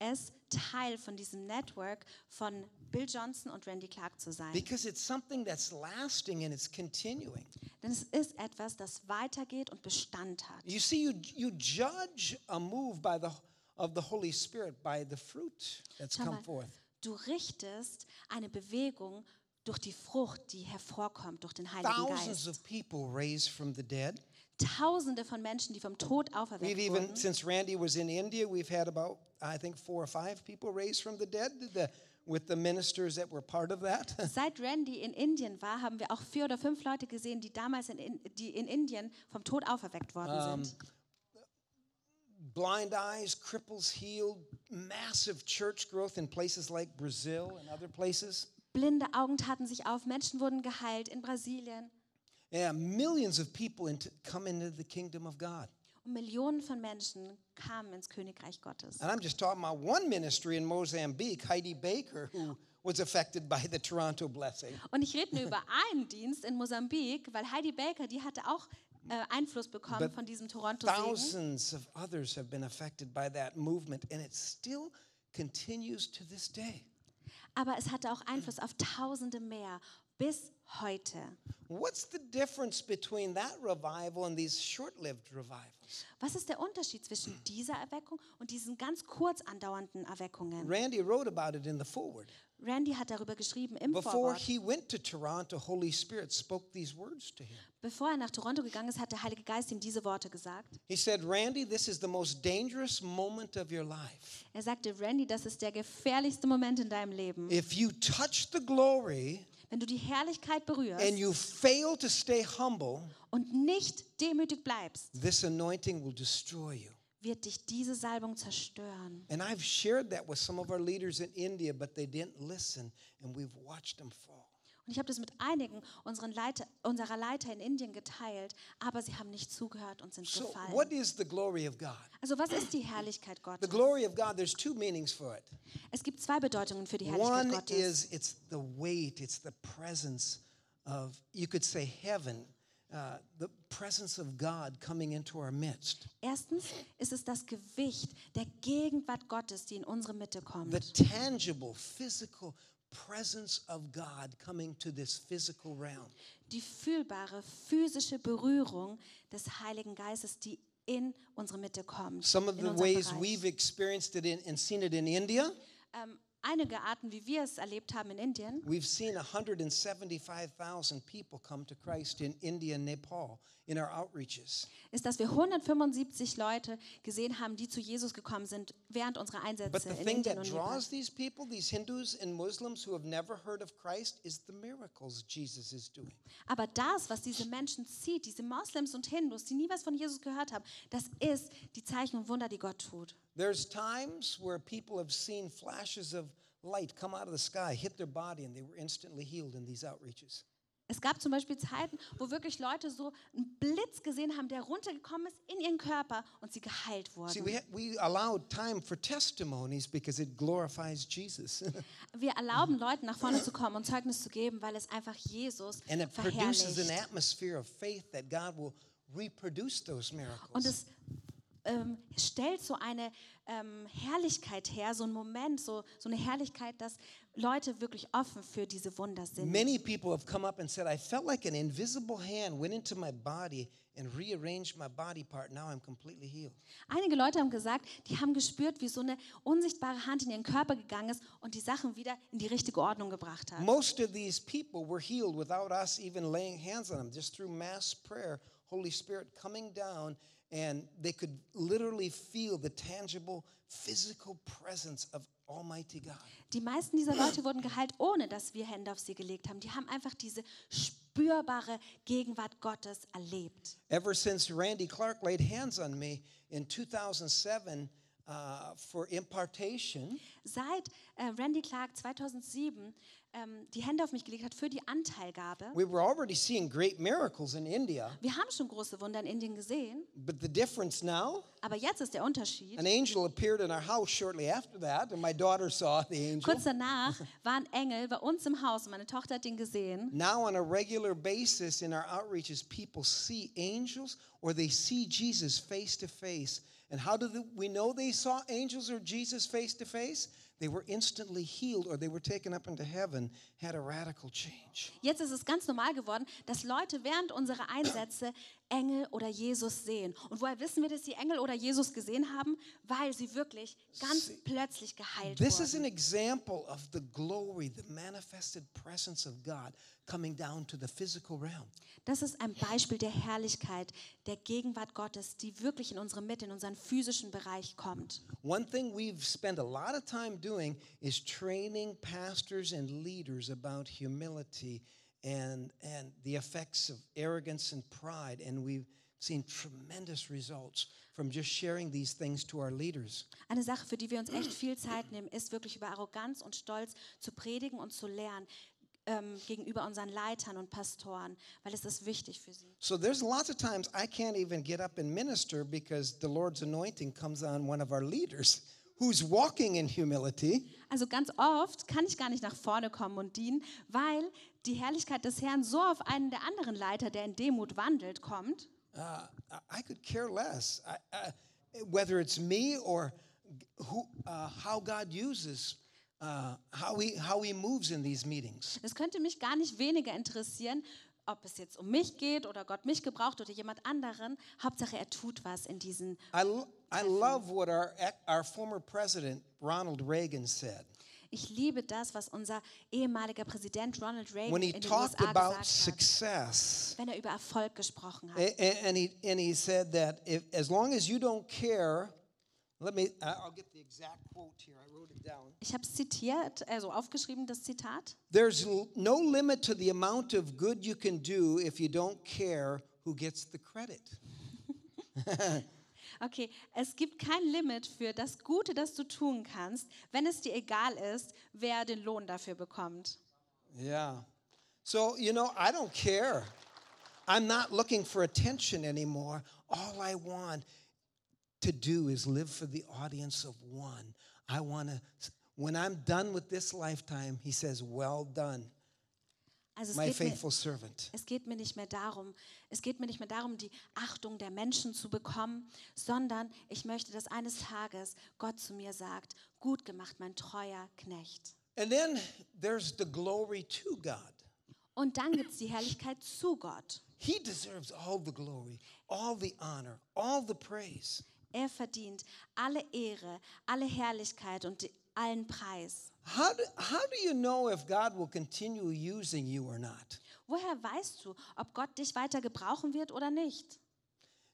es, Teil von diesem Network von Bill Johnson und Randy Clark zu sein. because it's something that's lasting and it's continuing. Denn es ist etwas, das weitergeht und Bestand hat. You see, you, you judge a move by the, of the Holy Spirit by the fruit that's Schau come mal, forth. du richtest eine Bewegung durch die Frucht, die hervorkommt durch den Heiligen Thousands Geist. of people raised from the dead. Tausende von Menschen, die vom Tod We've auferweckt even, wurden. since Randy was in India, we've had about, I think, four or five people raised from the dead the, with the ministers that were part of that. Seit Randy in Indien war, haben wir auch vier oder fünf Leute gesehen, die damals in, die in Indien vom Tod auferweckt worden sind. Blind eyes, cripples healed, massive church growth in places like Brazil and other places. Blinde Augen taten sich auf, Menschen wurden geheilt in Brasilien Yeah, millions of people into, come into the kingdom of God. und Millionen von Menschen kamen ins Königreich Gottes. And I'm just talking about one ministry in Mozambique, Heidi Baker, who was affected by the Toronto blessing. Und ich rede nur über einen Dienst in Mosambik, weil Heidi Baker, die hatte auch äh, Einfluss bekommen But von diesem Toronto-Segen. Thousands of others have been affected by that movement, and it still continues to this day. Aber es hatte auch Einfluss auf Tausende mehr bis heute. What's the difference between that revival and these short lived revivals? Was ist der Unterschied zwischen dieser Erweckung und diesen ganz kurz andauernden Erweckungen? Randy wrote about it in the forward. Randy hat darüber geschrieben im Before Vorwort. he went to Toronto, Holy Spirit spoke these words to him. Bevor er nach Toronto gegangen ist, hat der Heilige Geist ihm diese Worte gesagt. He said, Randy, this is the most dangerous moment of your life. Er sagte, Randy, das ist der gefährlichste Moment in deinem Leben. If you touch the glory Wenn du die Herrlichkeit berührst and you fail to stay humble, und nicht demütig bleibst, this anointing will destroy you. wird dich diese Salbung zerstören. And I've shared that with some of our leaders in India, but they didn't listen, and we've watched them fall. Und ich habe das mit einigen Leiter, unserer Leiter in Indien geteilt, aber sie haben nicht zugehört und sind So, gefallen. what is the glory of God? Also was ist die Herrlichkeit The Gottes? glory of God, there's two meanings for it. Es gibt zwei Bedeutungen für die Herrlichkeit One Gottes. is it's the weight, it's the presence of, you could say, heaven, uh, the presence of God coming into our midst. Erstens ist es das Gewicht der Gegenwart Gottes, die in unsere Mitte kommt. The tangible, physical presence of God coming to this physical realm. Die fühlbare physische Berührung des Heiligen Geistes, die in unsere Mitte kommt. Some of the ways Bereich. we've experienced it in, and seen it in India, ähm, einige Arten, wie wir es erlebt haben in Indien, we've seen 175,000 people come to Christ in India and Nepal in our outreaches. ist, dass wir 175 Leute gesehen haben, die zu Jesus gekommen sind während unserer But Einsätze the in thing Indien that und Nepal. draws these people, these Hindus and Muslims who have never heard of Christ, is the miracles Jesus is doing. Aber das, was diese Menschen zieht, diese Moslems und Hindus, die nie was von Jesus gehört haben, das ist die Zeichen und Wunder, die Gott tut. There's times where people have seen flashes of light come out of the sky, hit their body, and they were instantly healed in these outreaches. Es gab zum Beispiel Zeiten, wo wirklich Leute so einen Blitz gesehen haben, der runtergekommen ist in ihren Körper und sie geheilt wurden. See, we, ha- we allowed time for testimonies because it glorifies Jesus. Wir erlauben Leuten nach vorne zu kommen und Zeugnis zu geben, weil es einfach Jesus and it produces an verherrlicht. atmosphere of faith that God will reproduce those miracles. Und es ähm, stellt so eine ähm, Herrlichkeit her, so einen Moment, so, so eine Herrlichkeit, dass Leute wirklich offen für diese Wunder sind. Many people have come up and said, I felt like an invisible hand went into my body and rearranged my body part. Now I'm completely healed. Einige Leute haben gesagt, die haben gespürt, wie so eine unsichtbare Hand in ihren Körper gegangen ist und die Sachen wieder in die richtige Ordnung gebracht hat. Most of these people were healed without us even laying hands on them, just through mass prayer, Holy Spirit coming down, and they could literally feel the tangible, physical presence of Almighty God. Die meisten dieser Leute wurden geheilt, ohne dass wir Hände auf sie gelegt haben. Die haben einfach diese spürbare Gegenwart Gottes erlebt. Ever since Randy Clark laid hands on me in 2007 uh, for impartation, Seit äh, Randy Clark 2007 ähm, die Hände auf mich gelegt hat für die Anteilgabe, we were already seeing great miracles in India. wir haben schon große Wunder in Indien gesehen, But the difference now, aber jetzt ist der Unterschied. an angel appeared in our house shortly after that, and my daughter saw the angel. Kurz danach war ein Engel bei uns im Haus und meine Tochter hat ihn gesehen. Now, on a regular basis in our outreaches, people see angels or they see Jesus face to face. And how do we know they saw angels or Jesus face to face? They were instantly healed or they were taken up into heaven, had a radical change. Jetzt ist es ganz normal geworden, dass Leute während unserer Einsätze Engel oder Jesus sehen. Und woher wissen wir, dass sie Engel oder Jesus gesehen haben? Weil sie wirklich ganz plötzlich geheilt This is an wurden. example of the glory, the manifested presence of God coming down to the physical realm. Das ist ein Beispiel der Herrlichkeit, der Gegenwart Gottes, die wirklich in unsere Mitte, in unseren physischen Bereich kommt. One thing we've spent a lot of time doing is training pastors and leaders about humility and, and the effects of arrogance and pride. And we've seen tremendous results from just sharing these things to our leaders. Eine Sache, für die wir uns echt viel Zeit nehmen, ist wirklich über Arroganz und Stolz zu predigen und zu lernen ähm, gegenüber unseren Leitern und Pastoren, weil es ist wichtig für sie. So there's lots of times I can't even get up and minister because the Lord's anointing comes on one of our leaders who's walking in humility. Also ganz oft kann ich gar nicht nach vorne kommen und dienen, weil die Herrlichkeit des Herrn so auf einen der anderen Leiter, der in Demut wandelt, kommt. Uh, I- could care less I, uh, whether it's me or who, uh, how God uses, uh, how, he, how He moves in these meetings. Es könnte mich gar nicht weniger interessieren, ob es jetzt um mich geht oder Gott mich gebraucht oder jemand anderen. Hauptsache, er tut was in diesen. I, I love what our, ec- our former president, Ronald Reagan, said. Ich liebe das, was unser ehemaliger Präsident Ronald Reagan When he in den talked USA about gesagt hat, success, wenn er über Erfolg gesprochen hat. and he, and he said that if, as long as you don't care, let me, I'll get the exact quote here, I wrote it down. Ich habe zitiert, also aufgeschrieben, das Zitat. There's no limit to the amount of good you can do if you don't care who gets the credit. Okay, es gibt kein Limit für das Gute, das du tun kannst, wenn es dir egal ist, wer den Lohn dafür bekommt. Yeah. So, you know, I don't care. I'm not looking for attention anymore. All I want to do is live for the audience of one. I want to, when I'm done with this lifetime, he says, Well done, Also es my geht, mir, faithful servant. es geht mir nicht mehr darum, es geht mir nicht mehr darum, die Achtung der Menschen zu bekommen, sondern ich möchte, dass eines Tages Gott zu mir sagt, gut gemacht, mein treuer Knecht. And then there's the glory to God. Und dann gibt es die Herrlichkeit zu Gott. He deserves all the glory, all the honor, all the praise. Er verdient alle Ehre, alle Herrlichkeit und die, allen Preis. How do, how do you know if God will continue using you or not? Woher weißt du, ob Gott dich weiter gebrauchen wird oder nicht?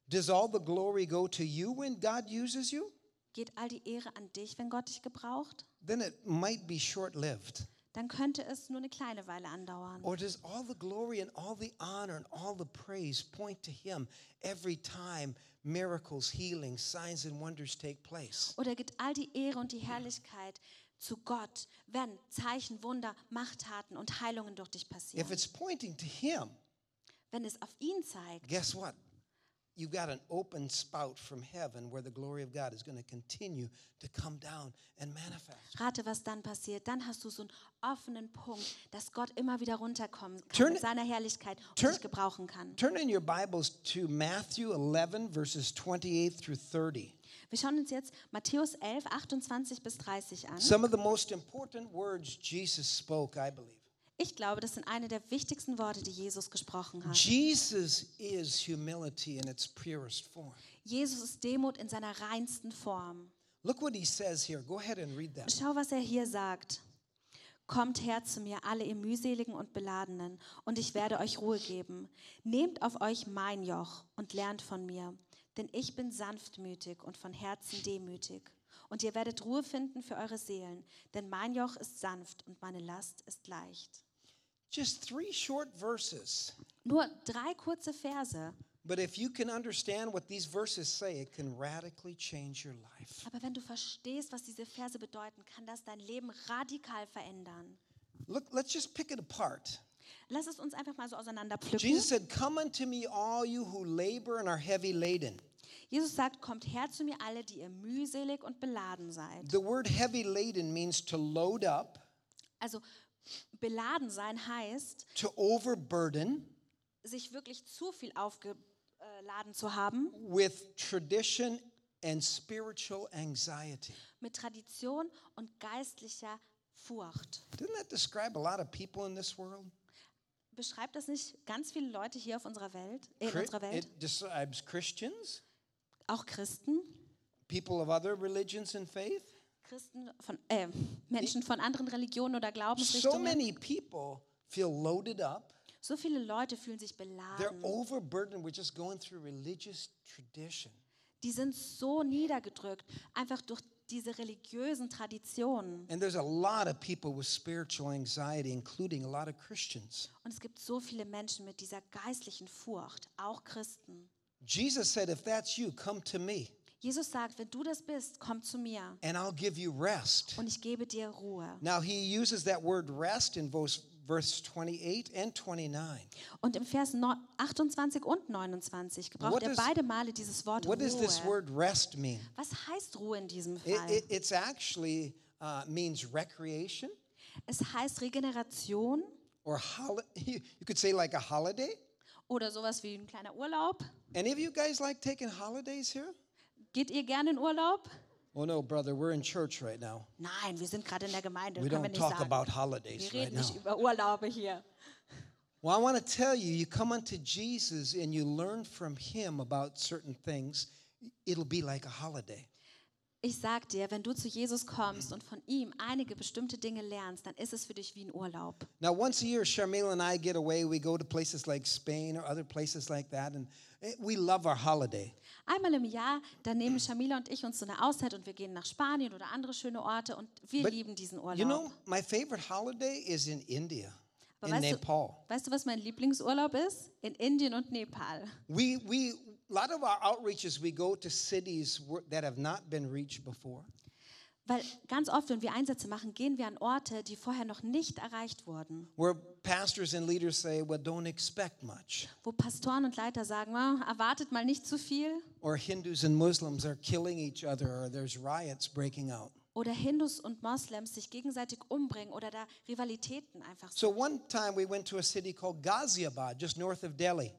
Does all the glory go to you when God uses you? Geht all die Ehre an dich, wenn Gott dich gebraucht? Then it might be short lived. Dann könnte es nur eine kleine Weile andauern. Or does all the glory and all the honor and all the praise point to Him every time miracles, healings, signs, and wonders take place? Oder geht all die Ehre und die Herrlichkeit zu Gott, wenn Zeichen, Wunder, Machttaten und Heilungen durch dich If passieren? it's pointing to Him, Wenn es auf ihn zeigt, guess what? You've got an open spout from heaven where the glory of God is going to continue to come down and manifest. rate, was dann passiert. Dann hast du so einen offenen Punkt, dass Gott immer wieder runterkommen kann Turn- mit seiner Herrlichkeit und turn- dich gebrauchen kann. Turn in your Bibles to Matthew 11, verses 28 through 30. Wir schauen uns jetzt Matthäus 11, 28 bis 30 an. Some of the most important words Jesus spoke, I believe. Ich glaube, das sind eine der wichtigsten Worte, die Jesus gesprochen hat. Jesus is humility in its purest form. Jesus ist Demut in seiner reinsten Form. Look what he says here. Go ahead and read that. Schau, was er hier sagt. Kommt her zu mir, alle ihr mühseligen und beladenen, und ich werde euch Ruhe geben. Nehmt auf euch mein Joch und lernt von mir, denn ich bin sanftmütig und von Herzen demütig. Und ihr werdet Ruhe finden für eure Seelen, denn mein Joch ist sanft und meine Last ist leicht. Just three short verses. Nur drei kurze Verse, But if you can understand what these verses say, it can radically change your life. aber wenn du verstehst, was diese Verse bedeuten, kann das dein Leben radikal verändern. Look, let's just pick it apart. Lass es uns einfach mal so auseinanderpflücken. Jesus said, Come unto me, all you who labor and are heavy laden. Jesus sagt, kommt her zu mir alle, die ihr mühselig und beladen seid. The word heavy laden means to load up, Also beladen sein heißt, to overburden sich wirklich zu viel aufgeladen zu haben with tradition and spiritual anxiety. mit Tradition und geistlicher Furcht. Doesn't that describe a lot of people in this world? Beschreibt das nicht ganz viele Leute hier auf unserer Welt, äh, in Chri- unserer Welt? It describes Christians, Auch Christen, people of other religions and faith. Christen von äh, Menschen von anderen Religionen oder So Glaubensrichtungen. many people feel loaded up. So viele Leute fühlen sich They're beladen. overburdened with just going through religious tradition. Die sind so niedergedrückt, einfach durch diese religiösen Traditionen. And there's a lot of people with spiritual anxiety, including a lot of Christians. Und es gibt so viele Menschen mit dieser geistlichen Furcht, auch Christen. Jesus said, If that's you, come to me, Jesus sagt, wenn du das bist, komm zu mir and I'll give you rest. und ich gebe dir Ruhe. Now, he uses that word rest in verse, verse 28 and 29. Und im Vers neu- 28 und 29 gebraucht What er does- beide Male dieses Wort What does this Ruhe. word rest mean? Was heißt Ruhe in diesem It, Fall? it, it's actually uh, means recreation Es heißt Regeneration or holi- you could say like a holiday. oder sowas wie ein kleiner Urlaub. Any of you guys like taking holidays here? Geht ihr gerne in Urlaub? Oh no, brother, we're in church right now. Nein, wir sind gerade in der Gemeinde, We don't talk sagen. about holidays Wir right reden now. nicht über Urlaube hier. Well, I want to tell you, you come unto Jesus and you learn from him about certain things, it'll be like a holiday. Ich sag dir, wenn du zu Jesus kommst und von ihm einige bestimmte Dinge lernst, dann ist es für dich wie ein Urlaub. Now, once a year, Sharmila and I get away. We go to places like Spain or other places like that, and eh, we love our holiday. Einmal im Jahr, da nehmen Shamila und ich uns so eine Auszeit und wir gehen nach Spanien oder andere schöne Orte und wir But lieben diesen Urlaub. You know, my favorite holiday is in India, Aber in weißt, Nepal. du, weißt du, was mein Lieblingsurlaub ist? In Indien und Nepal. We, we, lot of our outreaches, we go to cities that have not been reached before. Weil ganz oft, wenn wir Einsätze machen, gehen wir an Orte, die vorher noch nicht erreicht wurden. where pastors and leaders say, well, don't expect much. Wo Pastoren und Leiter sagen, "Ah, erwartet mal nicht zu viel. Or Hindus and Muslims are killing each other, or there's riots breaking out. Oder Hindus und Moslems sich gegenseitig umbringen oder da Rivalitäten einfach. So one time we went to a city called Ghaziabad, just north of Delhi.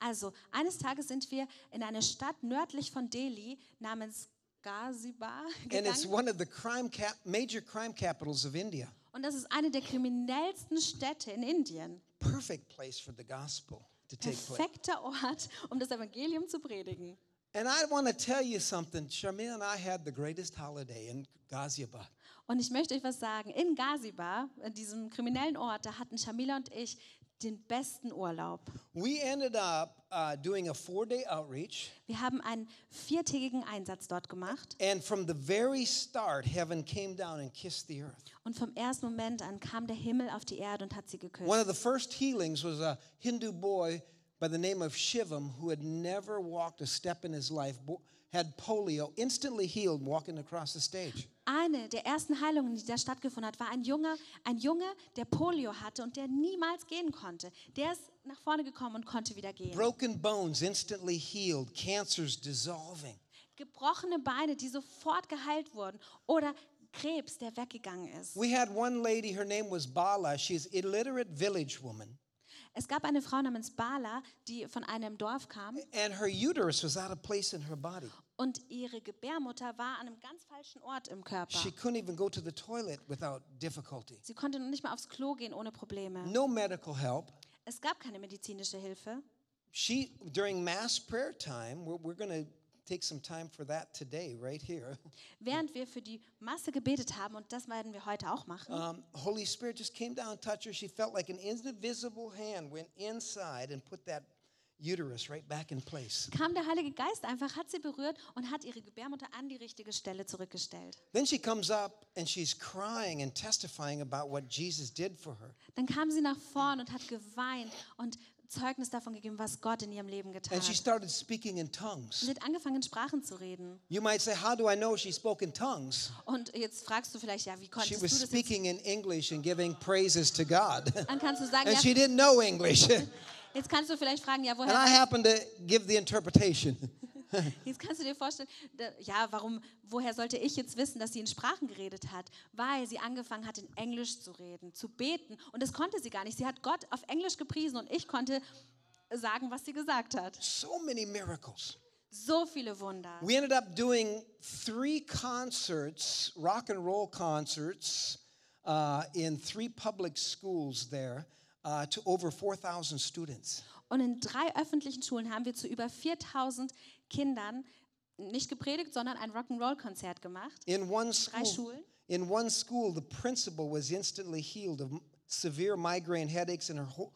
Also, eines Tages sind wir in eine Stadt nördlich von Delhi namens Ghazibar And it's gegangen. one of the crime cap- major crime capitals of India. Und das ist eine der kriminellsten Städte in Indien. Perfect place for the gospel to take place. Perfekter Ort, um das Evangelium zu predigen. And I want to tell you something. Shamil and I had the greatest holiday in Ghaziabad. Und ich möchte euch was sagen. In Ghazibar, in diesem kriminellen Ort, da hatten Shamila und ich den besten Urlaub. We ended up uh, doing a four day outreach. Wir haben einen viertägigen Einsatz dort gemacht. And from the very start, heaven came down and kissed the earth. Und vom ersten Moment an kam der Himmel auf die Erde und hat sie geküsst. One of the first healings was a Hindu boy by the name of Shivam who had never walked a step in his life, had polio, instantly healed walking across the stage. Eine der ersten Heilungen, die da stattgefunden hat, war ein Junge, ein Junge, der Polio hatte und der niemals gehen konnte. Der ist nach vorne gekommen und konnte wieder gehen. Broken bones instantly healed, cancers dissolving. Gebrochene Beine, die sofort geheilt wurden. Oder Krebs, der weggegangen ist. We had one lady, her name was Bala. She's illiterate village woman. Es gab eine Frau namens Bala, die von einem Dorf kam And her uterus was out of place in her body. und ihre Gebärmutter war an einem ganz falschen Ort im Körper. She couldn't even go to the toilet without difficulty. Sie konnte noch nicht mal aufs Klo gehen ohne Probleme. No medical help. Es gab keine medizinische Hilfe. She, during mass prayer time, we're, we're going to take some time for that today, right here. Während wir für die Masse gebetet haben, und das werden wir heute auch machen, Um, Holy Spirit just came down and touched her. She felt like an invisible hand went inside and put that uterus right back in place. kam der Heilige Geist einfach, hat sie berührt und hat ihre Gebärmutter an die richtige Stelle zurückgestellt. Then she comes up and she's crying and testifying about what Jesus did for her. Dann kam sie nach vorn und hat geweint und Zeugnis davon gegeben, was Gott in ihrem Leben getan And she hat. started speaking in tongues. Sie hat angefangen, in Sprachen zu reden. You might say, How do I know she spoke in tongues? Und jetzt fragst du vielleicht, ja, wie She konntest du was das jetzt? speaking in English and giving praises to God. Dann kannst du sagen, and ja, she didn't know English. and jetzt kannst du vielleicht fragen, ja, woher I happened to give the interpretation. Jetzt kannst du dir vorstellen, ja, warum, woher sollte ich jetzt wissen, dass sie in Sprachen geredet hat? Weil sie angefangen hat, in Englisch zu reden, zu beten. Und das konnte sie gar nicht. Sie hat Gott auf Englisch gepriesen und ich konnte sagen, was sie gesagt hat. so many miracles. So viele Wunder. We ended up doing three concerts, rock and roll concerts, uh, in three public schools there uh, to over 4,000 students. Und in drei öffentlichen Schulen haben wir zu über 4000 Kindern nicht gepredigt, sondern ein Rock'n'Roll-Konzert gemacht. In one Drei school, Schulen. in one school, the principal was instantly healed of severe migraine headaches, and her whole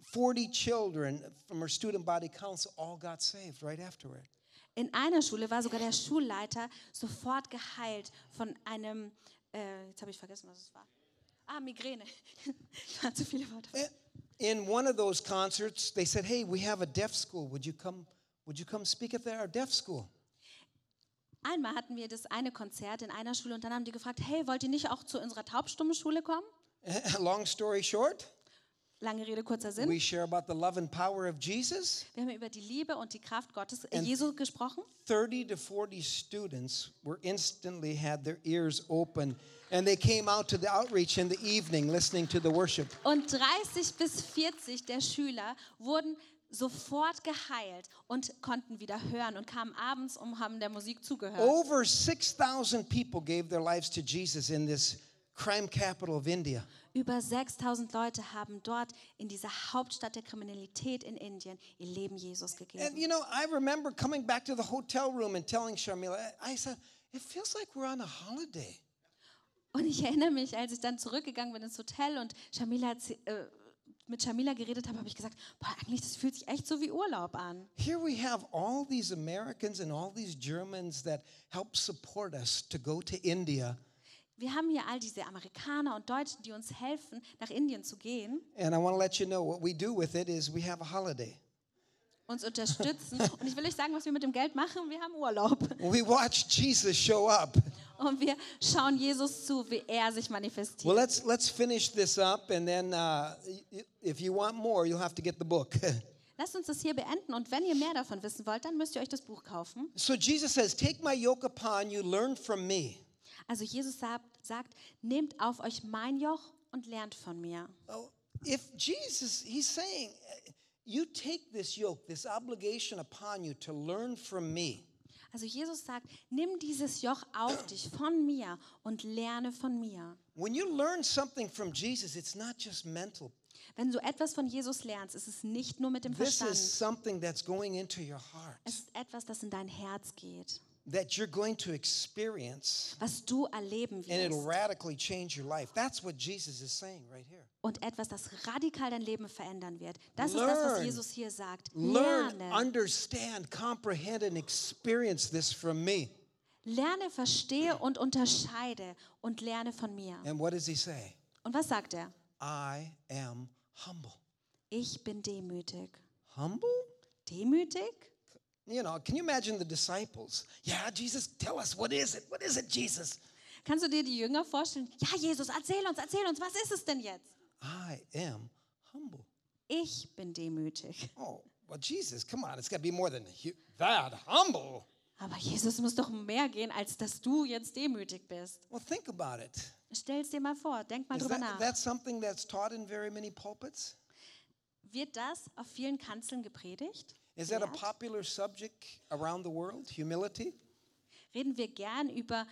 40 children from her student body council all got saved right afterward. In einer Schule war sogar der Schulleiter sofort geheilt von einem, äh, jetzt habe ich vergessen, was es war. Ah, Migräne. War zu viele Worte. In one of those concerts, they said, "Hey, we have a deaf school. Would you come? Would you come speak at our deaf school?" Einmal hatten wir das eine Konzert in einer Schule und dann haben die gefragt, hey, wollt ihr nicht auch zu unserer taubstummen Schule kommen? Long story short, Lange Rede, kurzer Sinn. we share about the love and power of Jesus. Wir haben über die Liebe und die Kraft Gottes, And- Jesu gesprochen. 30 to 40 students were instantly had their ears open and they came out to the outreach in the evening listening to the worship. Und 30 bis 40 der Schüler wurden sofort geheilt und konnten wieder hören und kamen abends und haben der Musik zugehört. Over 6,000 people gave their lives to Jesus in this crime capital of India. Über 6000 Leute haben dort in dieser Hauptstadt der Kriminalität in Indien ihr Leben Jesus And gegeben. you know, I remember coming back to the hotel room and telling Sharmila, I said, it feels like we're on a holiday. Und ich erinnere mich, als ich dann zurückgegangen bin ins Hotel und Shamila, mit Shamila geredet habe, habe ich gesagt, boah, eigentlich, das fühlt sich echt so wie Urlaub an. Here we have all these Americans and all these Germans that help support us to go to India. Wir haben hier all diese Amerikaner und Deutschen, die uns helfen, nach Indien zu gehen, And I want to let you know what we do with it is we have a holiday. uns unterstützen. Und ich will euch sagen, was wir mit dem Geld machen. Wir haben Urlaub. We watch Jesus show up. Und wir schauen Jesus zu, wie er sich manifestiert. Well, let's let's finish this up, and then uh, if you want more, you'll have to get the book. Lasst uns das hier beenden und wenn ihr mehr davon wissen wollt, dann müsst ihr euch das Buch kaufen. so Jesus says, "Take my yoke upon you, learn from me." Also Jesus sagt, sagt, nehmt auf euch mein Joch und lernt von mir. Oh, if Jesus, he's saying, you take this yoke, this obligation upon you to learn from me. Also Jesus sagt, nimm dieses Joch auf dich von mir und lerne von mir. When you learn something from Jesus, it's not just mental. Wenn du etwas von Jesus lernst, ist es nicht nur mit dem This is Verstand. something that's going into your heart Es ist etwas, das in dein Herz geht, that you're going to experience, was du erleben and it'll wirst. radically change your life. That's what Jesus is saying right here. Und etwas, das radikal dein Leben verändern wird. Das ist das, was Learn. Jesus hier sagt. Learn, Lerne. understand, comprehend, and experience this from me. Lerne, verstehe und unterscheide und lerne von mir. And what does he say? Und was sagt er? I am humble. Ich bin demütig. Humble? Demütig? You know, can you imagine the disciples? Yeah, Jesus, tell us, what is it? What is it, Jesus? Kannst du dir die Jünger vorstellen? Ja, Jesus, erzähl uns, erzähl uns, was ist es denn jetzt? I am humble. Ich bin demütig. Oh, well, Jesus, come on, it's got to be more than that. Humble. Aber Jesus muss doch mehr gehen, als dass du jetzt demütig bist. Well, think about it. Stell es dir mal vor, denk mal Is drüber that, nach. that's something that's taught in very many pulpits? Wird das auf vielen Kanzeln gepredigt? Is that a popular subject around the world? Humility? Reden wir gern über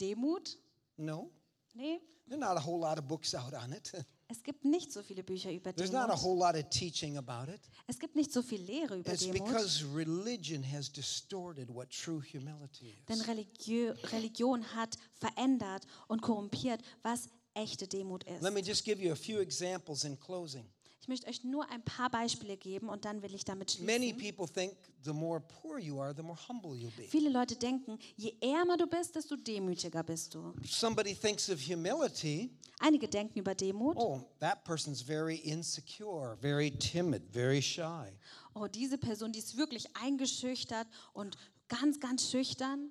Demut? No. Nee, There are not a whole lot of books out on it. es gibt nicht so viele Bücher über Demut. There's not a whole lot of teaching about it. Es gibt nicht so viel Lehre über It's Demut. because religion has distorted what true humility Denn is. Religiö Religion hat verändert und korrumpiert, was echte Demut ist. Let me just give you a few examples in closing. Ich möchte euch nur ein paar Beispiele geben und dann will ich damit Many schließen. people think the more poor you are, the more humble you'll be. Viele Leute denken, je ärmer du bist, desto demütiger bist du. Somebody thinks of humility, Einige denken über Demut, oh, that person's very insecure, very timid, very shy. oh, diese Person, die ist wirklich eingeschüchtert und ganz, ganz schüchtern.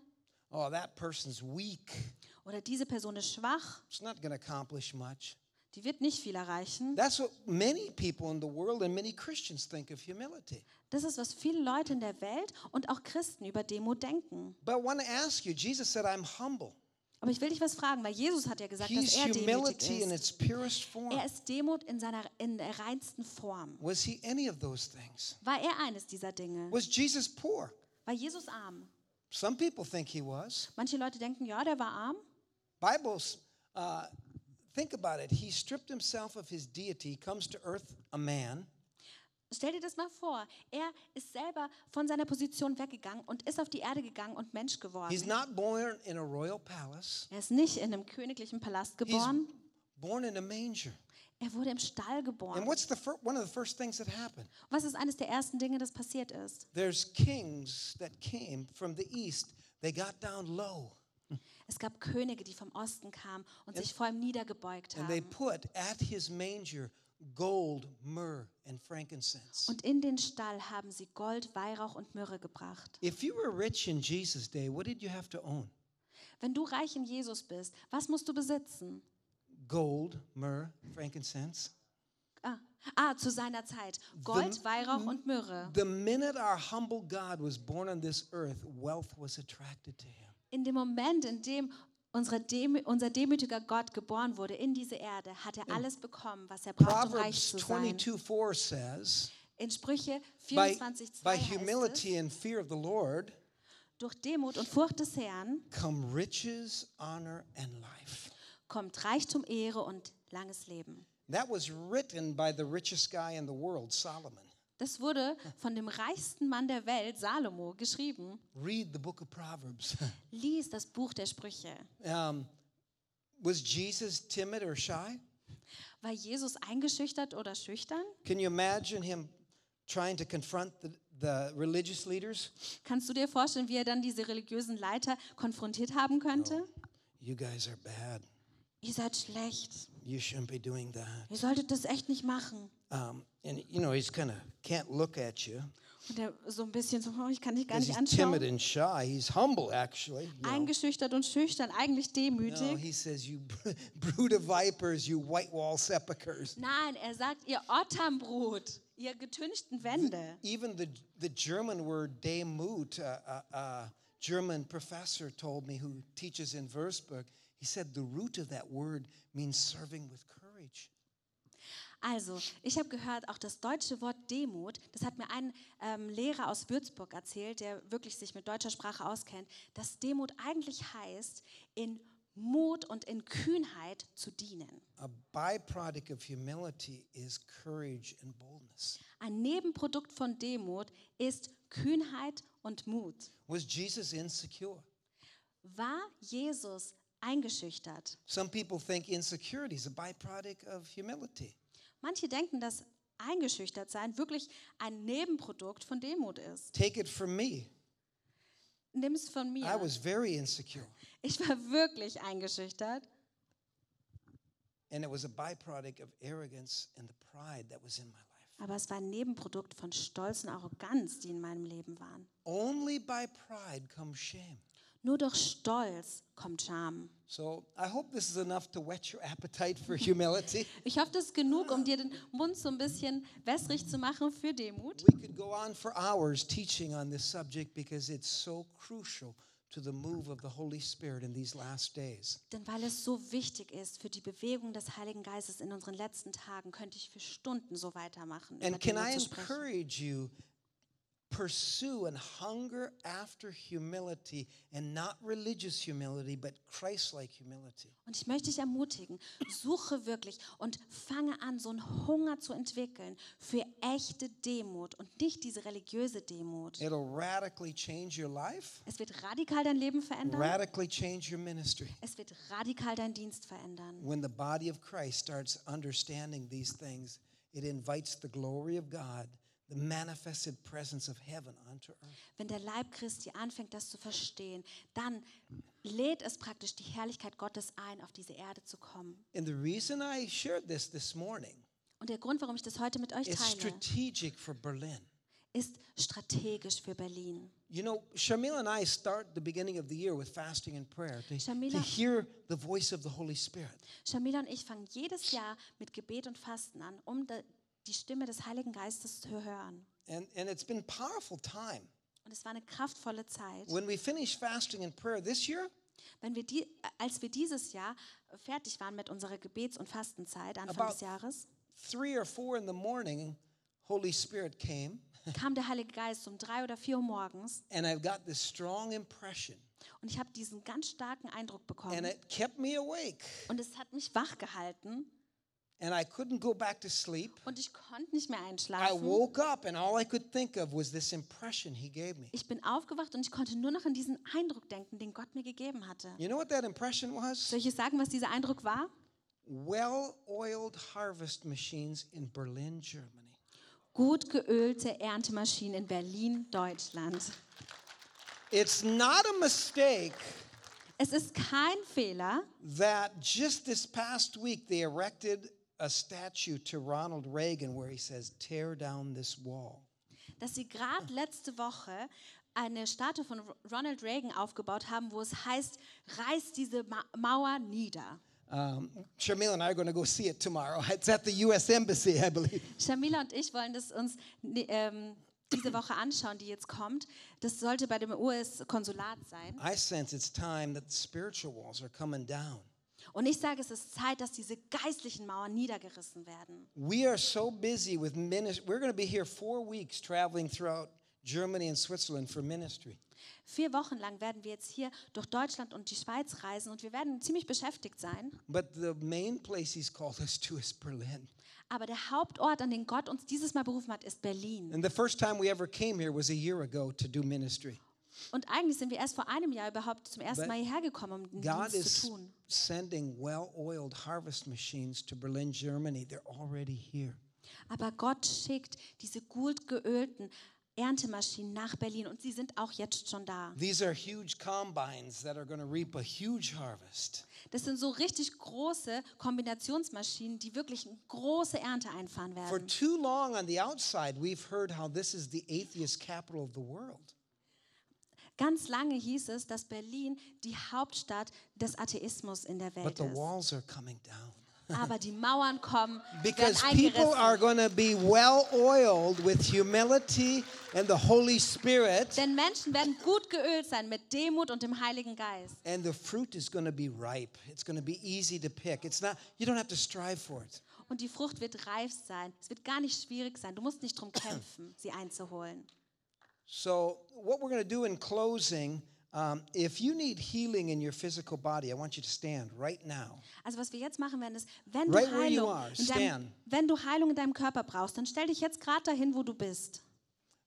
Oh, that person's weak. Oder diese Person ist schwach, It's not going to accomplish much. Die wird nicht viel erreichen. That's what many people in the world and many Christians think of humility. Das ist, was viele Leute in der Welt und auch Christen über Demut denken. But I want to ask you, Jesus said, I'm humble. Aber ich will dich was fragen, weil Jesus hat ja gesagt, dass He's er demütig ist. Er ist Demut in seiner in der reinsten Form. Was he any of those things? War er eines dieser Dinge? Was Jesus poor? War Jesus arm? Some people think he was. Manche Leute denken, ja, der war arm. Bibles, uh, think about it. He stripped himself of his deity, comes to earth a man, Stell dir das mal vor. Er ist selber von seiner Position weggegangen und ist auf die Erde gegangen und Mensch He's geworden. not born in a royal palace. Er ist nicht in einem königlichen Palast He's geboren. born in a manger. Er wurde im Stall And geboren. what's the fir- one of the first things that happened? Was ist eines der ersten Dinge, das passiert ist? There's kings that came from the east. They got down low Es gab Könige, die vom Osten kamen und sich vor ihm niedergebeugt and they haben. put at his manger gold, myrrh, and frankincense. Und in den Stall haben sie Gold, Weihrauch und Myrrhe gebracht. If you were rich in Jesus' day, what did you have to own? Wenn du reich in Jesus bist, was musst du besitzen? Gold, myrrh, frankincense. Ah, ah zu seiner Zeit. Gold, Weihrauch und Myrrhe. The minute our humble God was born on this earth, wealth was attracted to him. In dem Moment, in dem Demü unser demütiger Gott geboren wurde in diese Erde, hat er alles bekommen, was er braucht, um reich zu sein. 22 4 says, In Sprüche by, 24, 2 by heißt es, humility and fear of the Lord durch Demut und Furcht des Herrn come riches, honor, and life. kommt Reichtum, Ehre und langes Leben. That was written by the richest guy in the world, Solomon. Das wurde von dem reichsten Mann der Welt, Salomo, geschrieben. Read the book of Proverbs. Lies das Buch der Sprüche. um, was Jesus timid or shy? War Jesus eingeschüchtert oder schüchtern? Can you imagine him trying to confront the, the religious leaders? Kannst du dir vorstellen, wie er dann diese religiösen Leiter konfrontiert haben könnte? You guys are bad. Ihr seid schlecht. You shouldn't be doing that. Ihr solltet das echt nicht machen. Um, and you know, he's kind of can't look at you. Und er so ein bisschen so, oh, ich kann dich gar nicht he's timid anschauen. and shy. He's humble, actually. Eingeschüchtert und schüchtern, eigentlich No, demütig. he says, You brood of vipers, you white wall sepulchres. Nein, er sagt, ihr Otternbrut, ihr getünchten Wände. Even the, the German word Demut, a, a, a German professor told me who teaches in Würzburg, he said the root of that word means serving with courage. Also, ich habe gehört, auch das deutsche Wort Demut, das hat mir ein ähm, Lehrer aus Würzburg erzählt, der wirklich sich mit deutscher Sprache auskennt, dass Demut eigentlich heißt, in Mut und in Kühnheit zu dienen. A byproduct of humility is courage and boldness. Ein Nebenprodukt von Demut ist Kühnheit und Mut. Was Jesus insecure? War Jesus eingeschüchtert? Some people think insecurity is a byproduct of humility. Manche denken, dass eingeschüchtert sein wirklich ein Nebenprodukt von Demut ist. Take it from me. Nimm es von I mir. was very insecure, Ich war wirklich eingeschüchtert. and it was a byproduct of arrogance and the pride that was in my life. Aber es war ein Nebenprodukt von Stolz und Arroganz, die in meinem Leben waren. Only by pride comes shame. Nur durch Stolz kommt Scham. So I hope this is enough to whet your appetite for humility. Ich hoffe, das ist genug, um dir den Mund so ein bisschen wässrig zu machen für Demut. We could go on for hours teaching on this subject because it's so crucial to the move of the Holy Spirit in these last days. Denn weil es so wichtig ist für die Bewegung des Heiligen Geistes in unseren letzten Tagen, könnte ich für Stunden so weitermachen. And can I encourage you pursue and hunger after humility and not religious humility but Christ-like humility. Und ich möchte dich ermutigen, suche wirklich und fange an, so einen Hunger zu entwickeln für echte Demut und nicht diese religiöse Demut. It'll radically change your life, Es wird radikal dein Leben verändern. radically change your ministry. Es wird radikal deinen Dienst verändern. When the body of Christ starts understanding these things, it invites the glory of God, the manifested presence of heaven onto earth. Wenn der Leib Christi anfängt, das zu verstehen, dann lädt es praktisch die Herrlichkeit Gottes ein, auf diese Erde zu kommen. And the reason I shared this this morning Und der Grund, warum ich das heute mit euch is teile, strategic for Berlin. ist strategisch für Berlin. You know, Shamil and I start the beginning of the year with fasting and prayer to, to Shamila- hear the voice of the Holy Spirit. Shamila und ich fangen jedes Jahr mit Gebet und Fasten an, um die Stimme des Heiligen Geistes zu hören. And, and it's been powerful time. Und es war eine kraftvolle Zeit. When we finished fasting and prayer this year, Wenn wir die, als wir dieses Jahr fertig waren mit unserer Gebets- und Fastenzeit, Anfang des Jahres, three or four in the morning, Holy Spirit came, kam der Heilige Geist um drei oder vier Uhr morgens and I've got this strong impression, und ich habe diesen ganz starken Eindruck bekommen. and it kept me awake, Und es hat mich wach gehalten and I couldn't go back to sleep. und ich konnte nicht mehr I einschlafen. woke up, and all I could think of was this impression He gave me. Ich bin aufgewacht und ich konnte nur noch an diesen Eindruck denken, den Gott mir gegeben hatte. You know what that impression was? Soll ich euch sagen, was dieser Eindruck war? Well oiled harvest machines in Berlin, Germany. Gut geölte Erntemaschinen in Berlin, Deutschland. It's not a mistake Es ist kein Fehler, that just this past week they erected a statue to Ronald Reagan where he says, Tear down this wall. dass sie gerade letzte Woche eine Statue von Ronald Reagan aufgebaut haben, wo es heißt, reiß diese Ma Mauer nieder. Um, Shamil and I are going to go see it tomorrow. It's at the U.S. Embassy, I believe. Shamila und ich wollen das uns ne- ähm, diese Woche anschauen, die jetzt kommt. Das sollte bei dem US-Konsulat sein. I sense it's time that the spiritual walls are coming down. Und ich sage, es ist Zeit, dass diese geistlichen Mauern niedergerissen werden. We are so busy with ministry. We're going to be here four weeks traveling throughout Germany and Switzerland for ministry. Vier Wochen lang werden wir jetzt hier durch Deutschland und die Schweiz reisen und wir werden ziemlich beschäftigt sein. But the main place he's called us to is Berlin. Aber der Hauptort, an den Gott uns dieses Mal berufen hat, ist Berlin. And the first time we ever came here was a year ago to do ministry. Und eigentlich sind wir erst vor einem Jahr überhaupt zum ersten Mal hierher gekommen, um den God Dienst zu tun. sending well oiled harvest machines to Berlin, Germany. They're already here. Aber Gott schickt diese gut geölten Erntemaschinen nach Berlin und sie sind auch jetzt schon da. These are huge combines that are going to reap a huge harvest. Das sind so richtig große Kombinationsmaschinen, die wirklich eine große Ernte einfahren For werden. too long on the outside, we've heard how this is the atheist capital of the world. Ganz lange hieß es, dass Berlin die Hauptstadt des Atheismus in der But Welt the ist. walls are coming down. Aber die Mauern kommen, Because people are going to be well oiled with humility and the Holy Spirit, Denn Menschen werden gut geölt sein mit Demut und dem Heiligen Geist. and the fruit is going to be ripe. It's going to be easy to pick. It's not, you don't have to strive for it. Und die Frucht wird reif sein. Es wird gar nicht schwierig sein. Du musst nicht drum kämpfen, sie einzuholen. So, what we're going to do in closing, um, if you need healing in your physical body, I want you to stand right now. Also was wir jetzt machen werden, ist, wenn Right du you Heilung, are, in deinem, wenn du Heilung in deinem Körper brauchst, dann stell dich jetzt gerade dahin, wo du bist.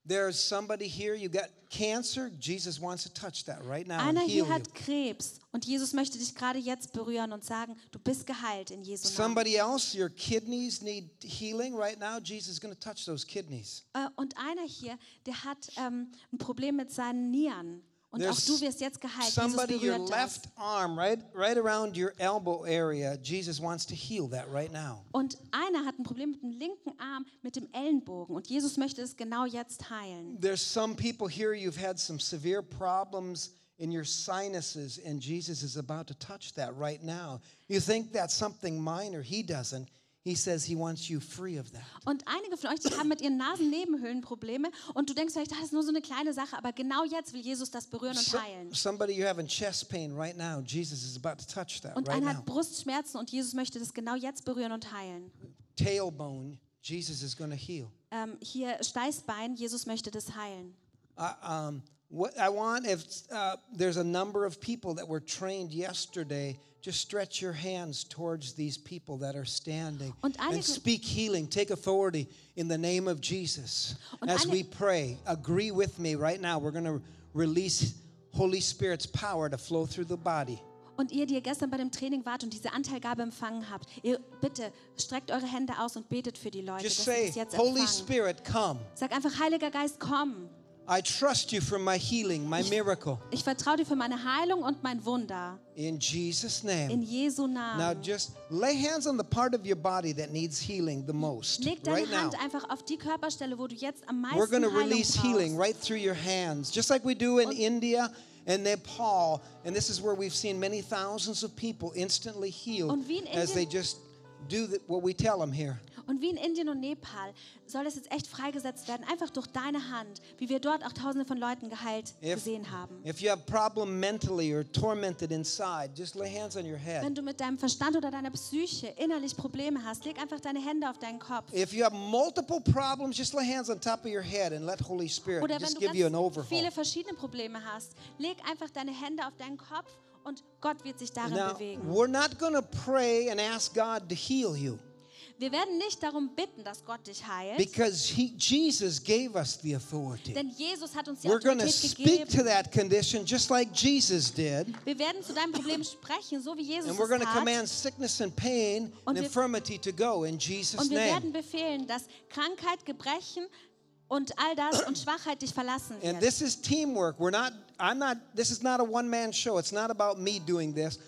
There's somebody here, you got cancer. Jesus wants to touch that right now Einer hier hat Krebs und Jesus möchte dich gerade jetzt berühren und sagen, du bist geheilt in Jesu Namen. Somebody else, your kidneys need healing right now. Jesus is going to touch those kidneys. Äh, Und einer hier, der hat ähm, ein Problem mit seinen Nieren. Und auch There's du wirst jetzt geheilt. Jesus somebody, your berührt das. left arm, right, right around your elbow area. Jesus wants to heal that right now. Und einer hat ein Problem mit dem linken Arm, mit dem Ellenbogen. Und Jesus möchte es genau jetzt heilen. There's some people here, you've had some severe problems in your sinuses, and Jesus is about to touch that right now. You think that's something minor. He doesn't. He says he wants you free of that. Und einige von euch, die haben mit ihren Nasennebenhöhlen Probleme. Und du denkst vielleicht, das ist nur so eine kleine Sache. Aber genau jetzt will Jesus das berühren und heilen. somebody, you're having chest pain right now. Jesus is about to touch that Und right einer now. hat Brustschmerzen und Jesus möchte das genau jetzt berühren und heilen. Tailbone, Jesus is going to heal. Ähm, hier Steißbein, Jesus möchte das heilen. I, um, what I want, if uh, there's a number of people that were trained yesterday, just stretch your hands towards these people that are standing einige- and speak healing. Take authority in the name of Jesus. As we pray, agree with me right now. We're going to release Holy Spirit's power to flow through the body. Und ihr, die ihr gestern bei dem Training wart und diese Anteilgabe empfangen habt, ihr bitte streckt eure Hände aus und betet für die Leute, Just dass sie say, das jetzt Holy. Spirit, come. Sag einfach, Heiliger Geist, komm. I trust you for my healing, my miracle. Ich vertraue dir für meine Heilung und mein Wunder. In Jesus' name. In Jesu Namen. Now just lay hands on the part of your body that needs healing the most Leg deine right now. Hand einfach auf die Körperstelle, wo du jetzt am meisten We're going to release healing right through your hands, just like we do in India and Nepal. And this is where we've seen many thousands of people instantly healed in as they just do the, what we tell them here. Und wie in Indien und Nepal soll es jetzt echt freigesetzt werden, einfach durch deine Hand, wie wir dort auch tausende von Leuten geheilt If, gesehen haben. if you have problem mentally or tormented inside, just lay hands on your head. Wenn du mit deinem Verstand oder deiner Psyche innerlich Probleme hast, leg einfach deine Hände auf deinen Kopf. If you have multiple problems, just lay hands on top of your head and let Holy Spirit Oder wenn just du give you an overhaul. viele verschiedene Probleme hast, leg einfach deine Hände auf deinen Kopf und Gott wird sich darin Now, bewegen. we're not going to pray and ask God to heal you Wir werden nicht darum bitten, dass Gott dich heilt, because he, Jesus gave us the authority. denn Jesus hat uns die We're going to Autorität speak to that condition just like Jesus did. Wir werden zu deinem Problem sprechen, so wie Jesus And we're going es to tat. command sickness and pain and Und wir- infirmity to go in Jesus' Und wir name. werden befehlen, dass Krankheit, Gebrechen und all das und Schwachheit dich verlassen And wird. this is teamwork. We're not, I'm not, this is not a one man show. It's not about me doing this.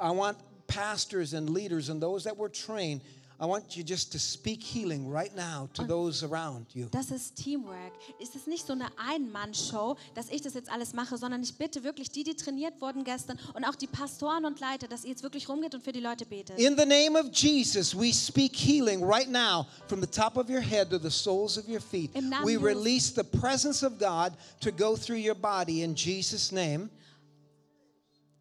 I want pastors and leaders and those that were trained. I want you just to speak healing right now to those around you. Das ist Teamwork. Es ist nicht so eine Ein-Mann-Show, dass ich das jetzt alles mache, sondern ich bitte wirklich die, die trainiert wurden gestern und auch die Pastoren und Leiter, dass ihr jetzt wirklich rumgeht und für die Leute betet. In the name of Jesus, we speak healing right now from the top of your head to the soles of your feet. Im Namen We release the presence of God to go through your body in Jesus' name.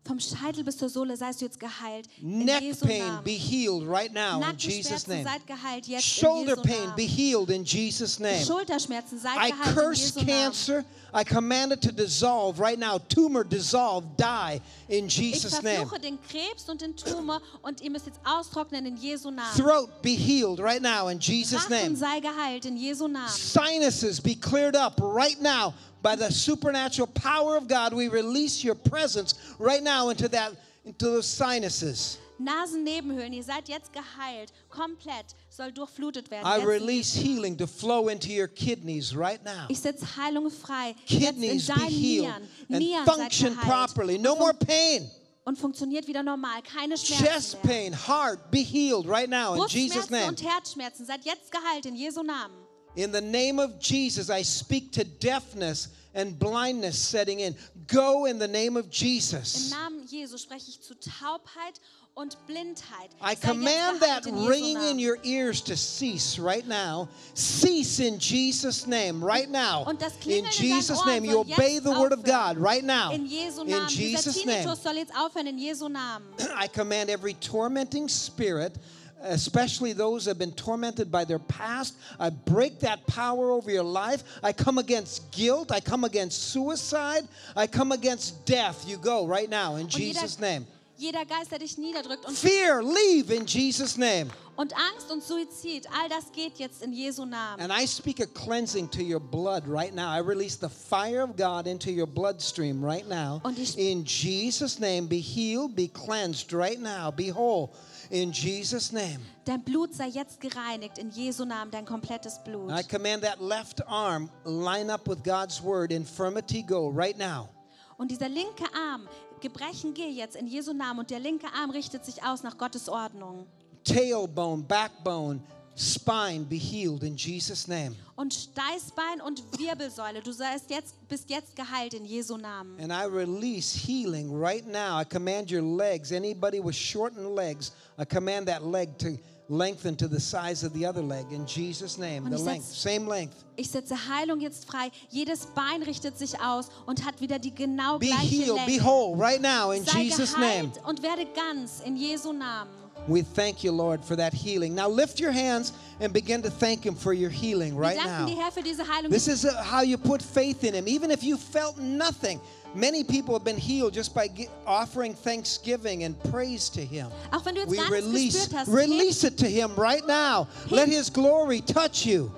Vom Scheitel bis zur Sohle seist du jetzt geheilt. In Neck Jesu pain be healed right now in Jesus' name. seid geheilt jetzt Shoulder in Jesu pain be healed in Jesus' name. Schulterschmerzen seid I geheilt in curse Jesu Namen. cancer. I command it to dissolve right now. Tumor dissolve, die in Ich Jesus' name. verfluche den Krebs und den Tumor und ihr müsst jetzt austrocknen in Jesu Namen. Throat be healed right now in Jesus' Rachen name. sei geheilt in Jesu Namen. Sinuses be cleared up right now by the supernatural power of God. We release your presence right now into that into those sinuses. Nasennebenhöhlen, ihr seid jetzt geheilt, komplett, soll durchflutet werden. I release healing to flow into your kidneys right now. Ich setze Heilung frei. Kidneys in be healed Nieren. and Nieren function properly. No more pain. und funktioniert wieder normal. Keine Schmerzen Chest pain, heart, be healed right now in Jesus' name. und Herzschmerzen seid jetzt geheilt in Jesu Namen. In the name of Jesus, I speak to deafness and blindness setting in. Go in the name of Im Jesus. Namen Jesu spreche ich zu Taubheit und Blindheit. I command that in ringing in your ears to cease right now. Cease in Jesus' name right now. In in Jesus' name, you obey the word of. God right now. In Jesu Namen. Dieser Jesus' name. Soll jetzt aufhören in Jesu Namen. I command every tormenting spirit, especially those that have been tormented by their past, I break that power over your life. I come against guilt. I come against suicide. I come against death. You go right now in Und jeder, Jesus' name. jeder Geist, der dich niederdrückt und, Fear, leave in Jesus' name. und Angst und Suizid, all das geht jetzt in Jesu Namen. And I speak a cleansing to your blood right now. I release the fire of God into your bloodstream right now. In Jesus' name, be healed, be cleansed right now, be whole. In Jesus' name. Dein Blut sei jetzt gereinigt in Jesu Namen, dein komplettes Blut. I command that left arm line up with God's word. Infirmity go right now. Und dieser linke Arm, Gebrechen geh jetzt in Jesu Namen und der linke Arm richtet sich aus nach Gottes Ordnung. Tailbone, backbone, spine be healed in Jesus' name. Und Steißbein und Wirbelsäule, du seist jetzt, bist jetzt geheilt in Jesu Namen. And I release healing right now. I command your legs, anybody with shortened legs, I command that leg to lengthen to the size of the other leg in Jesus' name. The length, same length. Ich setze Heilung jetzt frei. Jedes Bein richtet sich aus und hat wieder die genau Be gleiche healed, Länge. be whole right now in Sei Jesus' name. und werde ganz in Jesu Namen. We thank you, Lord, for that healing. Now lift your hands and begin to thank Him for your healing right now. dir, Herr, für diese This is how you put faith in Him. Even if you felt nothing, many people have been healed just by offering thanksgiving and praise to Him. Auch wenn du jetzt We release, hast, release it to Him right now. Let His glory touch you.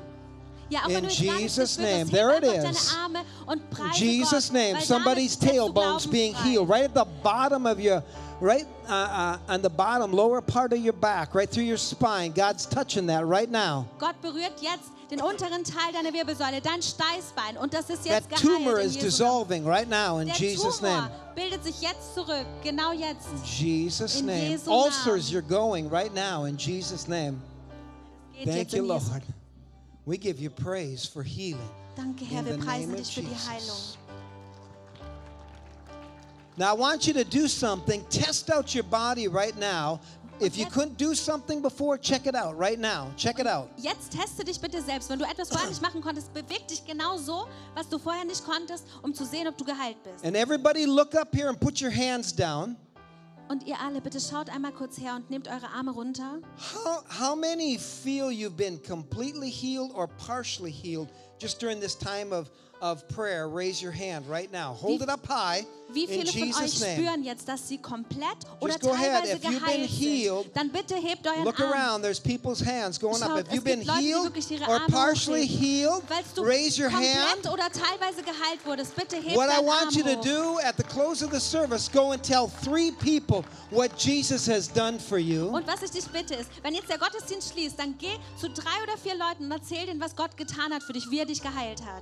Ja, In wenn du jetzt gar nichts Jesus' name. There it is. deine Arme und preise In Jesus' name, somebody's tailbone's being healed right at the bottom of your, right uh, uh, on the bottom, lower part of your back, right through your spine. God's touching that right now. Gott berührt jetzt den unteren Teil deiner Wirbelsäule, dein Steißbein und das ist That jetzt tumor geheilt in is dissolving right now in Der Jesus' Tumor name. bildet sich jetzt zurück, genau jetzt. In Jesus' In name. Jesu Ulcers, you're going right now in Jesus' name. Geht Thank you. Lord. We give you praise for healing. Danke, Herr, In wir preisen dich für die. Heilung. Now, I want you to do something. Test out your body right now. If you couldn't do something before, check it out right now. Check it out. Jetzt teste dich bitte selbst. Wenn du etwas vorher nicht machen konntest, beweg dich genau so, was du vorher nicht konntest, um zu sehen, ob du geheilt bist. And everybody, look up here and put your hands down. Und ihr alle, bitte schaut einmal kurz her und nehmt eure Arme runter. How, how many feel you've been completely healed or partially healed just during this time of, of prayer? Raise your hand right now. Hold Wie- it up high Wie in viele von euch Jesus' spüren jetzt, dass sie komplett oder Just teilweise If geheilt healed, sind? Dann bitte hebt euren Look Arm. around. There's people's hands going up. Schaut, If es you've been Leute, healed or partially healed, raise your hand. oder teilweise geheilt wurdest, bitte heb What I want Arm you to do at the close of the service, go and tell three people what Jesus has done for you. Und was ich dich bitte ist, wenn jetzt der Gottesdienst schließt, dann geh zu drei oder vier Leuten und erzähl denen, was Gott getan hat für dich, wie er dich geheilt hat.